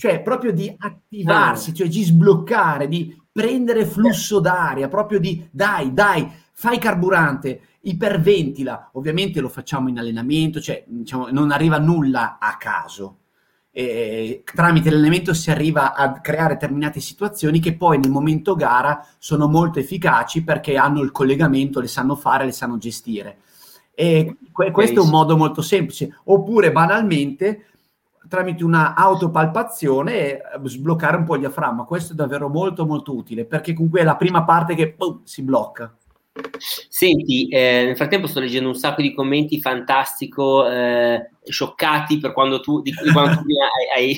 cioè proprio di attivarsi, ah. cioè di sbloccare, di prendere flusso d'aria, proprio di dai, dai, fai carburante, iperventila. Ovviamente lo facciamo in allenamento, cioè diciamo, non arriva nulla a caso. E, tramite l'allenamento si arriva a creare determinate situazioni che poi nel momento gara sono molto efficaci perché hanno il collegamento, le sanno fare, le sanno gestire. E questo è un modo molto semplice. Oppure banalmente tramite una autopalpazione e sbloccare un po' il diaframma. Questo è davvero molto molto utile perché comunque è la prima parte che boom, si blocca. Senti, eh, nel frattempo sto leggendo un sacco di commenti fantastico, eh, scioccati per quando tu, di, di quando tu hai, hai,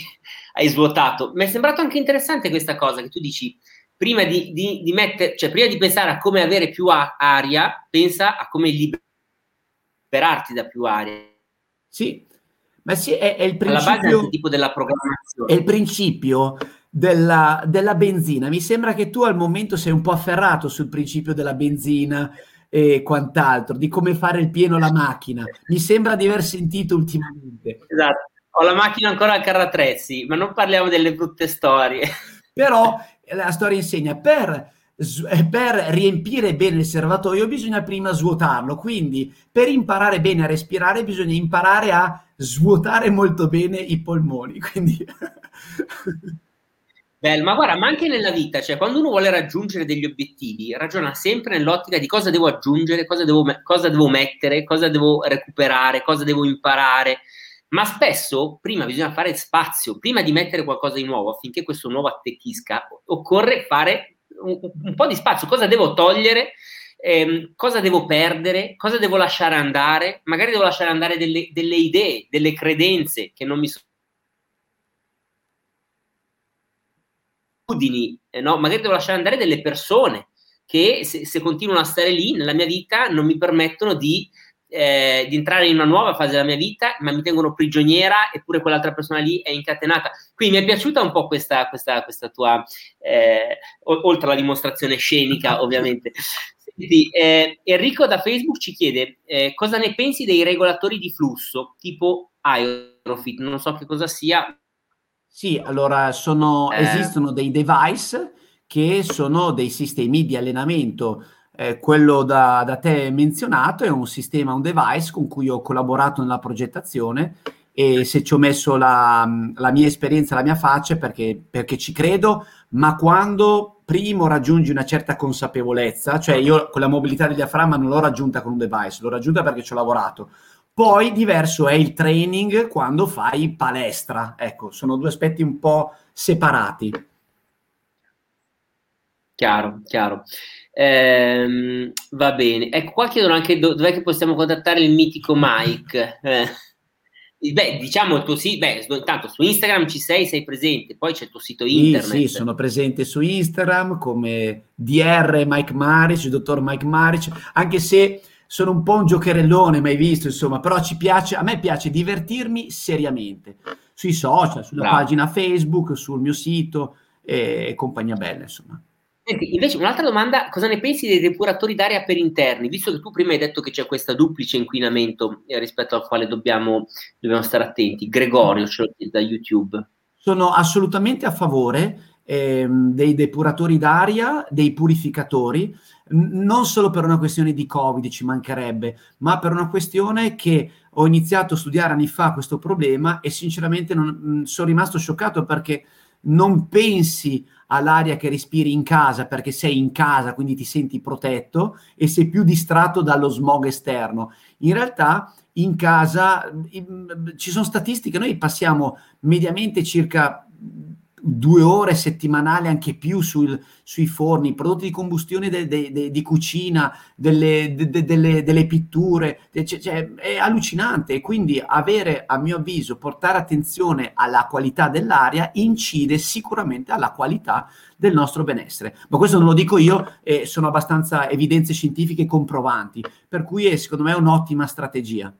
hai, svuotato. Mi è sembrato anche interessante questa cosa che tu dici, prima di, di, di, mettere, cioè prima di pensare a come avere più a- aria, pensa a come liberarti da più aria. Sì, ma sì, è, è il principio... tipo della programmazione. È il principio della, della, benzina. Mi sembra che tu al momento sei un po' afferrato sul principio della benzina e quant'altro, di come fare il pieno alla macchina. Mi sembra di aver sentito ultimamente. Esatto. Ho la macchina ancora al carrattrezzi, ma non parliamo delle brutte storie. Però la storia insegna, per per riempire bene il serbatoio bisogna prima svuotarlo, quindi per imparare bene a respirare bisogna imparare a svuotare molto bene i polmoni. Quindi... Bello, ma guarda, ma anche nella vita, cioè quando uno vuole raggiungere degli obiettivi, ragiona sempre nell'ottica di cosa devo aggiungere, cosa devo, cosa devo mettere, cosa devo recuperare, cosa devo imparare. Ma spesso prima bisogna fare spazio, prima di mettere qualcosa di nuovo, affinché questo nuovo attecchisca, occorre fare un, un po' di spazio, cosa devo togliere, ehm, cosa devo perdere, cosa devo lasciare andare, magari devo lasciare andare delle, delle idee, delle credenze che non mi sono eh, no? magari devo lasciare andare delle persone che se, se, continuano a stare lì nella mia vita non mi permettono di eh, di entrare in una nuova fase della mia vita, ma mi tengono prigioniera eppure quell'altra persona lì è incatenata. Quindi mi è piaciuta un po' questa, questa, questa tua, eh, oltre alla dimostrazione scenica ovviamente. Senti, eh, Enrico da Facebook ci chiede eh, cosa ne pensi dei regolatori di flusso tipo Aerofit, non so che cosa sia. Sì, allora sono, eh. esistono dei device che sono dei sistemi di allenamento eh, quello da, da, te menzionato è un sistema, un device con cui ho collaborato nella progettazione e se ci ho messo la, la mia esperienza, la mia faccia, perché, perché ci credo, ma quando primo raggiungi una certa consapevolezza, cioè io con la mobilità del diaframma non l'ho raggiunta con un device, l'ho raggiunta perché ci ho lavorato. Poi diverso è il training quando fai palestra. Ecco, sono due aspetti un po' separati. Chiaro, chiaro. Ehm, va bene. Ecco, qua chiedono anche do- dov'è che possiamo contattare il mitico Mike. Eh. Beh, diciamo il tuo sito, beh, intanto su Instagram ci sei, sei presente, poi c'è il tuo sito internet. Sì, sì, sono presente su Instagram come DR Mike Maric, dottor Mike Maric, anche se sono un po' un giocherellone, mai visto, insomma, però ci piace, a me piace divertirmi seriamente, sui social, sulla Bravo. pagina Facebook, sul mio sito e compagnia bella, insomma. Senti, invece un'altra domanda, cosa ne pensi dei depuratori d'aria per interni? Visto che tu prima hai detto che c'è questo duplice inquinamento eh, rispetto al quale dobbiamo, dobbiamo, stare attenti. Gregorio ce lo chiede da YouTube. Sono assolutamente a favore ehm, dei depuratori d'aria, dei purificatori, non solo per una questione di Covid, ci mancherebbe, ma per una questione che ho iniziato a studiare anni fa questo problema e sinceramente non, mh, sono rimasto scioccato perché non pensi all'aria che respiri in casa perché sei in casa, quindi ti senti protetto e sei più distratto dallo smog esterno. In realtà in casa ci sono statistiche, noi passiamo mediamente circa due ore settimanali, anche più sul, sui forni, prodotti di combustione de, de, de, di cucina, delle, delle, delle pitture, cioè, è allucinante e quindi avere, a mio avviso, portare attenzione alla qualità dell'aria incide sicuramente alla qualità del nostro benessere. Ma questo non lo dico io, eh, sono abbastanza evidenze scientifiche comprovanti, per cui è secondo me un'ottima strategia.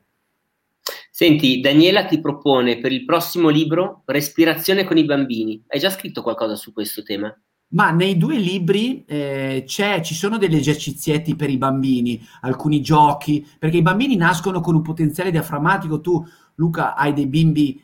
Senti, Daniela ti propone per il prossimo libro Respirazione con i bambini. Hai già scritto qualcosa su questo tema? Ma nei due libri eh, ci sono degli esercizietti per i bambini, alcuni giochi, perché i bambini nascono con un potenziale diaframmatico. Tu, Luca, hai dei bimbi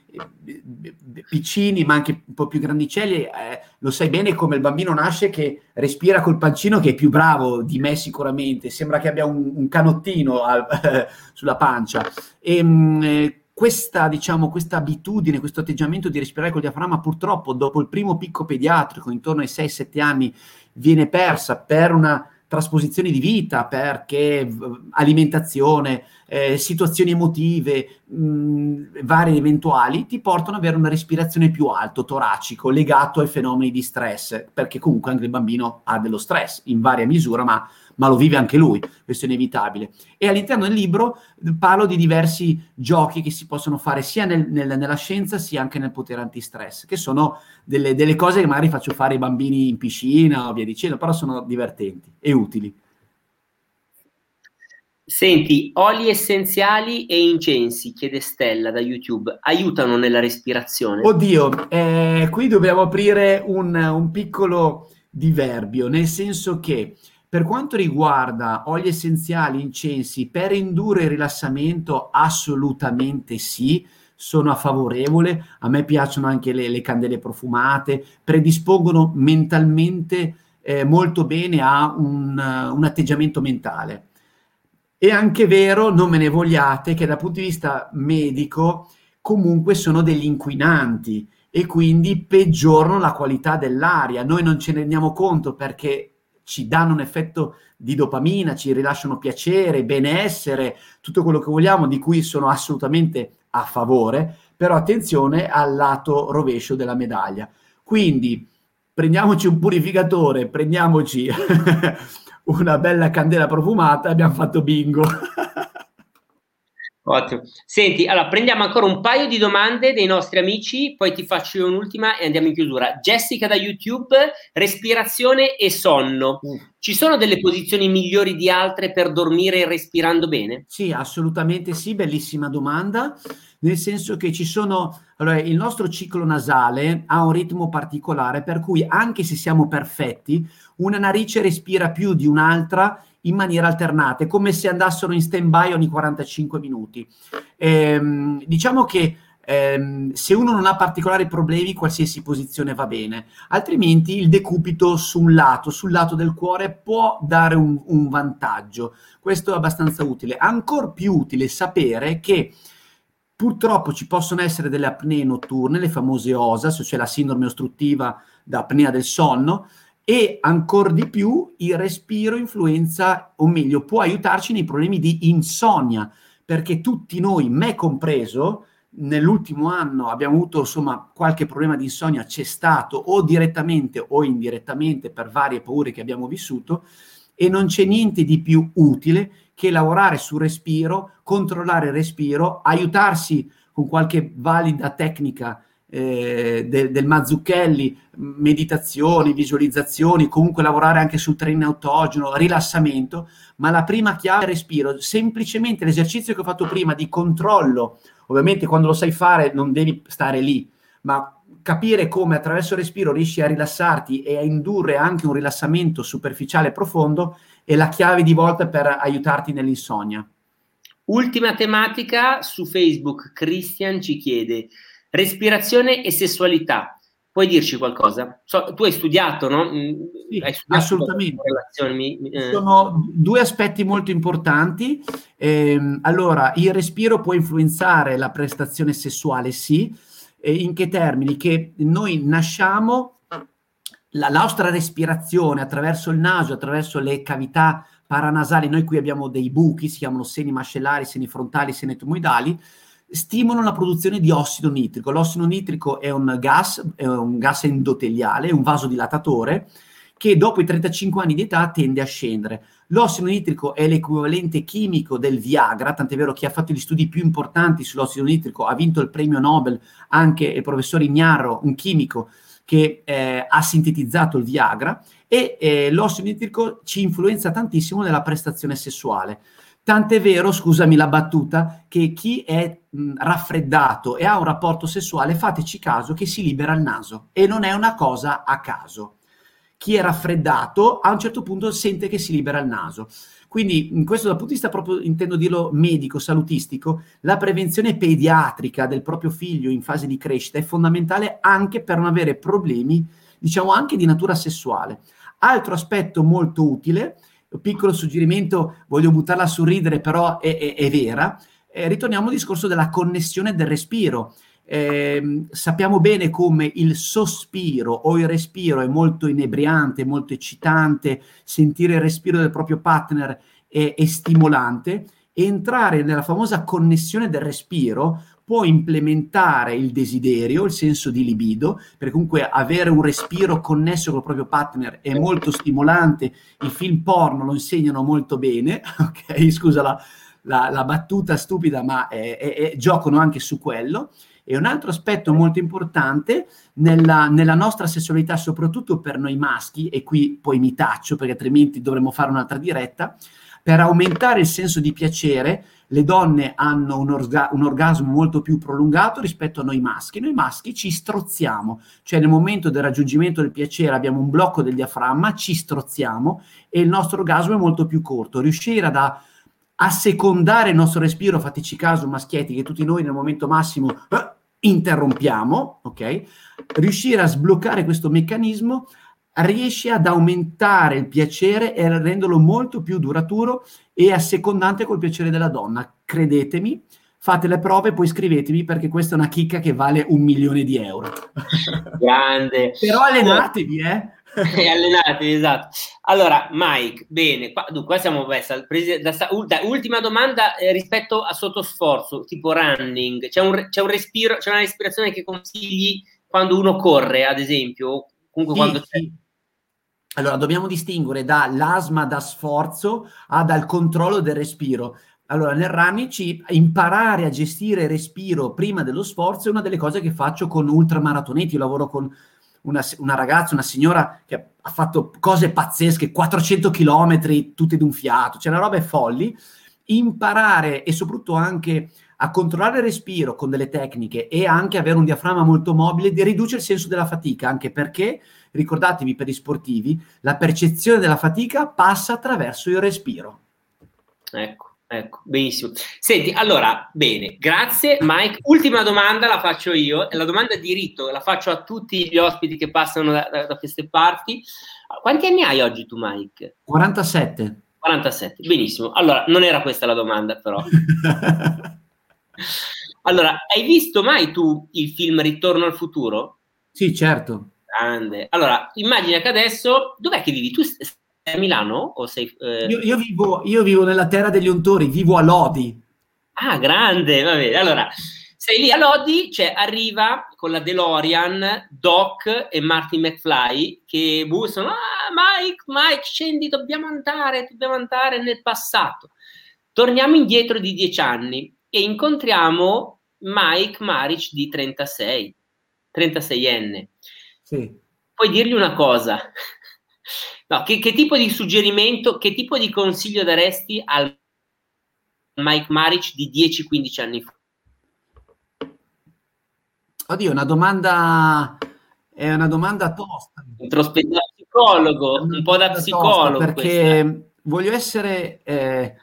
piccini, ma anche un po' più grandicelli. Eh, lo sai bene come il bambino nasce che respira col pancino, che è più bravo di me sicuramente. Sembra che abbia un, un canottino al, sulla pancia. E, ehm, mh, questa, diciamo, questa abitudine, questo atteggiamento di respirare col diaframma, purtroppo dopo il primo picco pediatrico, intorno ai 6-7 anni, viene persa per una trasposizione di vita, perché alimentazione, eh, situazioni emotive, varie eventuali, ti portano ad avere una respirazione più alto, toracico, legato ai fenomeni di stress, perché comunque anche il bambino ha dello stress in varia misura, ma ma lo vive anche lui, questo è inevitabile. E all'interno del libro parlo di diversi giochi che si possono fare sia nel, nel, nella scienza sia anche nel potere antistress, che sono delle, delle cose che magari faccio fare ai bambini in piscina o via dicendo, però sono divertenti e utili. Senti, oli essenziali e incensi, chiede Stella da YouTube, aiutano nella respirazione? Oddio, eh, qui dobbiamo aprire un, un piccolo diverbio, nel senso che per quanto riguarda oli essenziali, incensi, per indurre il rilassamento, assolutamente sì, sono a favorevole. A me piacciono anche le, le candele profumate, predispongono mentalmente eh, molto bene a un, uh, un atteggiamento mentale. È anche vero, non me ne vogliate, che dal punto di vista medico comunque sono degli inquinanti e quindi peggiorano la qualità dell'aria. Noi non ce ne rendiamo conto perché ci danno un effetto di dopamina, ci rilasciano piacere, benessere, tutto quello che vogliamo, di cui sono assolutamente a favore, però attenzione al lato rovescio della medaglia. Quindi prendiamoci un purificatore, prendiamoci una bella candela profumata abbiamo fatto bingo. Ottimo. Senti, allora prendiamo ancora un paio di domande dei nostri amici, poi ti faccio un'ultima e andiamo in chiusura. Jessica da YouTube, respirazione e sonno. Mm. Ci sono delle posizioni migliori di altre per dormire respirando bene? Sì, assolutamente sì, bellissima domanda, nel senso che ci sono, allora il nostro ciclo nasale ha un ritmo particolare per cui anche se siamo perfetti, una narice respira più di un'altra in maniera alternata, è come se andassero in stand-by ogni 45 minuti. Ehm, diciamo che ehm, se uno non ha particolari problemi, qualsiasi posizione va bene, altrimenti il decupito su lato, sul lato del cuore, può dare un, un vantaggio. Questo è abbastanza utile. Ancora più utile sapere che Purtroppo ci possono essere delle apnee notturne, le famose OSAS, cioè la sindrome ostruttiva da apnea del sonno, e ancora di più il respiro influenza, o meglio, può aiutarci nei problemi di insonnia, perché tutti noi, me compreso, nell'ultimo anno abbiamo avuto insomma qualche problema di insonnia, c'è stato o direttamente o indirettamente per varie paure che abbiamo vissuto e non c'è niente di più utile che lavorare sul respiro, controllare il respiro, aiutarsi con qualche valida tecnica eh, de, del Mazzucchelli, meditazioni, visualizzazioni, comunque lavorare anche sul treno autogeno, rilassamento, ma la prima chiave è il respiro. Semplicemente l'esercizio che ho fatto prima di controllo, ovviamente quando lo sai fare non devi stare lì, ma capire come attraverso il respiro riesci a rilassarti e a indurre anche un rilassamento superficiale e profondo è la chiave di volta per aiutarti nell'insonnia. Ultima tematica su Facebook, Christian ci chiede respirazione e sessualità. Puoi dirci qualcosa? So, tu hai studiato, no? Mm, sì, hai studiato assolutamente. Eh. Sono due aspetti molto importanti. Eh, allora, il respiro può influenzare la prestazione sessuale, sì. E in che termini? Che noi nasciamo, la nostra respirazione attraverso il naso, attraverso le cavità paranasali, noi qui abbiamo dei buchi, si chiamano seni mascellari, seni frontali, seni etmoidali, stimolano la produzione di ossido nitrico. L'ossido nitrico è un gas, è un gas endoteliale, è un vasodilatatore che dopo i 35 anni di età tende a scendere. L'ossido nitrico è l'equivalente chimico del Viagra, tant'è vero che ha fatto gli studi più importanti sull'ossido nitrico, ha vinto il premio Nobel anche il professor Ignarro, un chimico che eh, ha sintetizzato il Viagra, e eh, l'ossido nitrico ci influenza tantissimo nella prestazione sessuale. Tant'è vero, scusami la battuta, che chi è mh, raffreddato e ha un rapporto sessuale, fateci caso che si libera il naso e non è una cosa a caso. Chi è raffreddato a un certo punto sente che si libera il naso. Quindi, in questo dal punto di vista proprio, intendo dirlo medico, salutistico, la prevenzione pediatrica del proprio figlio in fase di crescita è fondamentale anche per non avere problemi, diciamo anche di natura sessuale. Altro aspetto molto utile piccolo suggerimento, voglio buttarla a sorridere, però è, è, è vera. Eh, ritorniamo al discorso della connessione del respiro. Eh, sappiamo bene come il sospiro o il respiro è molto inebriante, molto eccitante, sentire il respiro del proprio partner è, è stimolante. Entrare nella famosa connessione del respiro può implementare il desiderio, il senso di libido, perché comunque avere un respiro connesso col proprio partner è molto stimolante, i film porno lo insegnano molto bene, ok? Scusa la, la, la battuta stupida, ma è, è, è, giocano anche su quello. E un altro aspetto molto importante nella, nella, nostra sessualità, soprattutto per noi maschi, e qui poi mi taccio perché altrimenti dovremmo fare un'altra diretta, per aumentare il senso di piacere, le donne hanno un, orga- un, orgasmo molto più prolungato rispetto a noi maschi. Noi maschi ci strozziamo, cioè nel momento del raggiungimento del piacere abbiamo un blocco del diaframma, ci strozziamo e il nostro orgasmo è molto più corto. Riuscire ad assecondare il nostro respiro, fateci caso maschietti, che tutti noi nel momento massimo eh, interrompiamo, ok? Riuscire a sbloccare questo meccanismo riesce ad aumentare il piacere e a renderlo molto più duraturo e assecondante col piacere della donna. Credetemi, fate le prove e poi scrivetemi perché questa è una chicca che vale un milione di euro. Grande. Però allenatevi, eh? e allenatevi, esatto. Allora, Mike, bene, qua, dunque, qua siamo messi al ultima domanda eh, rispetto a sottosforzo, tipo running. C'è un, c'è un respiro, c'è una respirazione che consigli quando uno corre, ad esempio, comunque sì, quando c'è... Allora, dobbiamo distinguere dall'asma da sforzo a dal controllo del respiro. Allora, nel running imparare a gestire il respiro prima dello sforzo è una delle cose che faccio con ultramaratoneti. Io lavoro con una, una ragazza, una signora che ha fatto cose pazzesche, 400 km tutte d'un fiato, cioè una roba è folli. Imparare e soprattutto anche a controllare il respiro con delle tecniche e anche avere un diaframma molto mobile riduce il senso della fatica, anche perché ricordatevi per gli sportivi, la percezione della fatica passa attraverso il respiro. Ecco. Ecco, benissimo. Senti, allora, bene, grazie Mike. Ultima domanda la faccio io, la domanda di rito, la faccio a tutti gli ospiti che passano da, da, da queste parti. Quanti anni hai oggi tu, Mike? 47. 47, benissimo. Allora, non era questa la domanda, però. allora, hai visto mai tu il film Ritorno al futuro? Sì, certo. Grande. Allora, immagina che adesso, dov'è che vivi? Tu sei a Milano o sei... Eh... Io, io, vivo, io, vivo, nella terra degli untori, vivo a Lodi. Ah, grande, va bene. Allora, sei lì a Lodi, cioè, arriva con la DeLorean Doc e Marty McFly che bussano, ah Mike, Mike, scendi, dobbiamo andare, dobbiamo andare nel passato. Torniamo indietro di dieci anni e incontriamo Mike Maric di 36, 36enne. Sì. Puoi dirgli una cosa? No, che, che, tipo di suggerimento, che tipo di consiglio daresti al Mike Maric di 10-15 anni fa? Oddio, una domanda è una domanda tosta. Introspettiva psicologo, un po' da psicologo. Perché questa. voglio essere eh,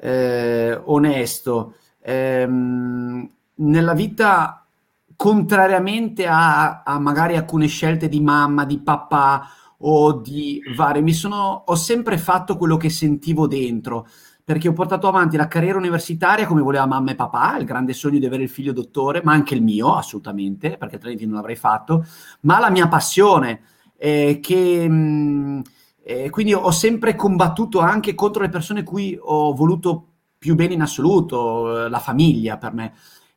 eh, onesto. Eh, nella vita, contrariamente a, a, magari alcune scelte di mamma, di papà o di varie, mi sono, ho sempre fatto quello che sentivo dentro perché ho portato avanti la carriera universitaria come voleva mamma e papà, il grande sogno di avere il figlio dottore, ma anche il mio, assolutamente, perché altrimenti non l'avrei fatto, ma la mia passione, eh, che mh, eh, quindi ho sempre combattuto anche contro le persone cui ho voluto più bene in assoluto, eh, la famiglia per me.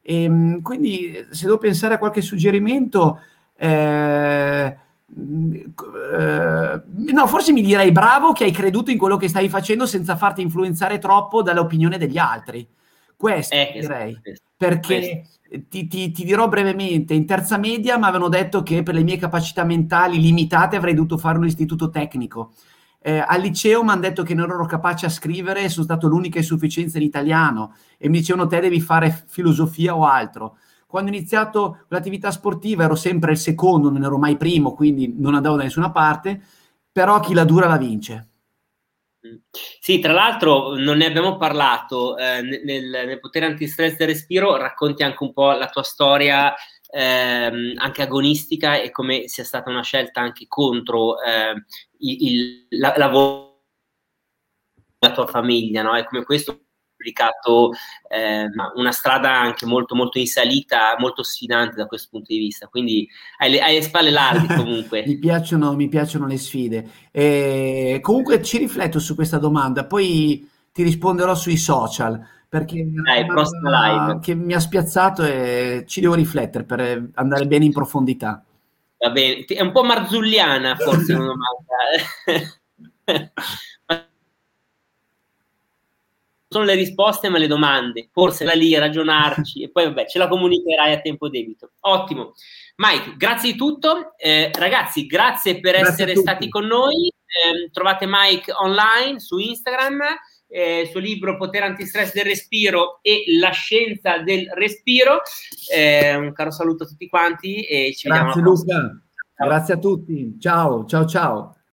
E, mh, quindi se devo pensare a qualche suggerimento... Eh, Uh, no, forse mi direi bravo che hai creduto in quello che stavi facendo senza farti influenzare troppo dall'opinione degli altri. Questo eh, direi. Perché ti, ti, ti, dirò brevemente: in terza media mi avevano detto che per le mie capacità mentali limitate avrei dovuto fare un istituto tecnico. Eh, al liceo mi hanno detto che non ero capace a scrivere, sono stato l'unica insufficienza in italiano e mi dicevano te devi fare filosofia o altro. Quando ho iniziato l'attività sportiva ero sempre il secondo, non ero mai primo, quindi non andavo da nessuna parte, però chi la dura la vince. Sì, tra l'altro non ne abbiamo parlato, eh, nel, nel, potere antistress del respiro racconti anche un po' la tua storia ehm, anche agonistica e come sia stata una scelta anche contro eh, il, la, la, la tua famiglia, no? E come questo pubblicato eh, una strada anche molto, molto in salita, molto sfidante da questo punto di vista. Quindi hai le, hai le spalle larghe comunque. mi, piacciono, mi, piacciono, le sfide. E comunque ci rifletto su questa domanda, poi ti risponderò sui social perché Dai, live. che mi ha spiazzato e ci devo riflettere per andare bene in profondità. Va bene, è un po' marzulliana forse una domanda. sono le risposte ma le domande, forse la lì, ragionarci e poi vabbè ce la comunicherai a tempo debito. Ottimo. Mike, grazie di tutto. Eh, ragazzi, grazie per grazie essere stati con noi. Eh, trovate Mike online su Instagram, eh, il suo libro Potere antistress del respiro e la scienza del respiro. Eh, un caro saluto a tutti quanti e ci grazie vediamo. Grazie Luca. Grazie a tutti. Ciao, ciao, ciao.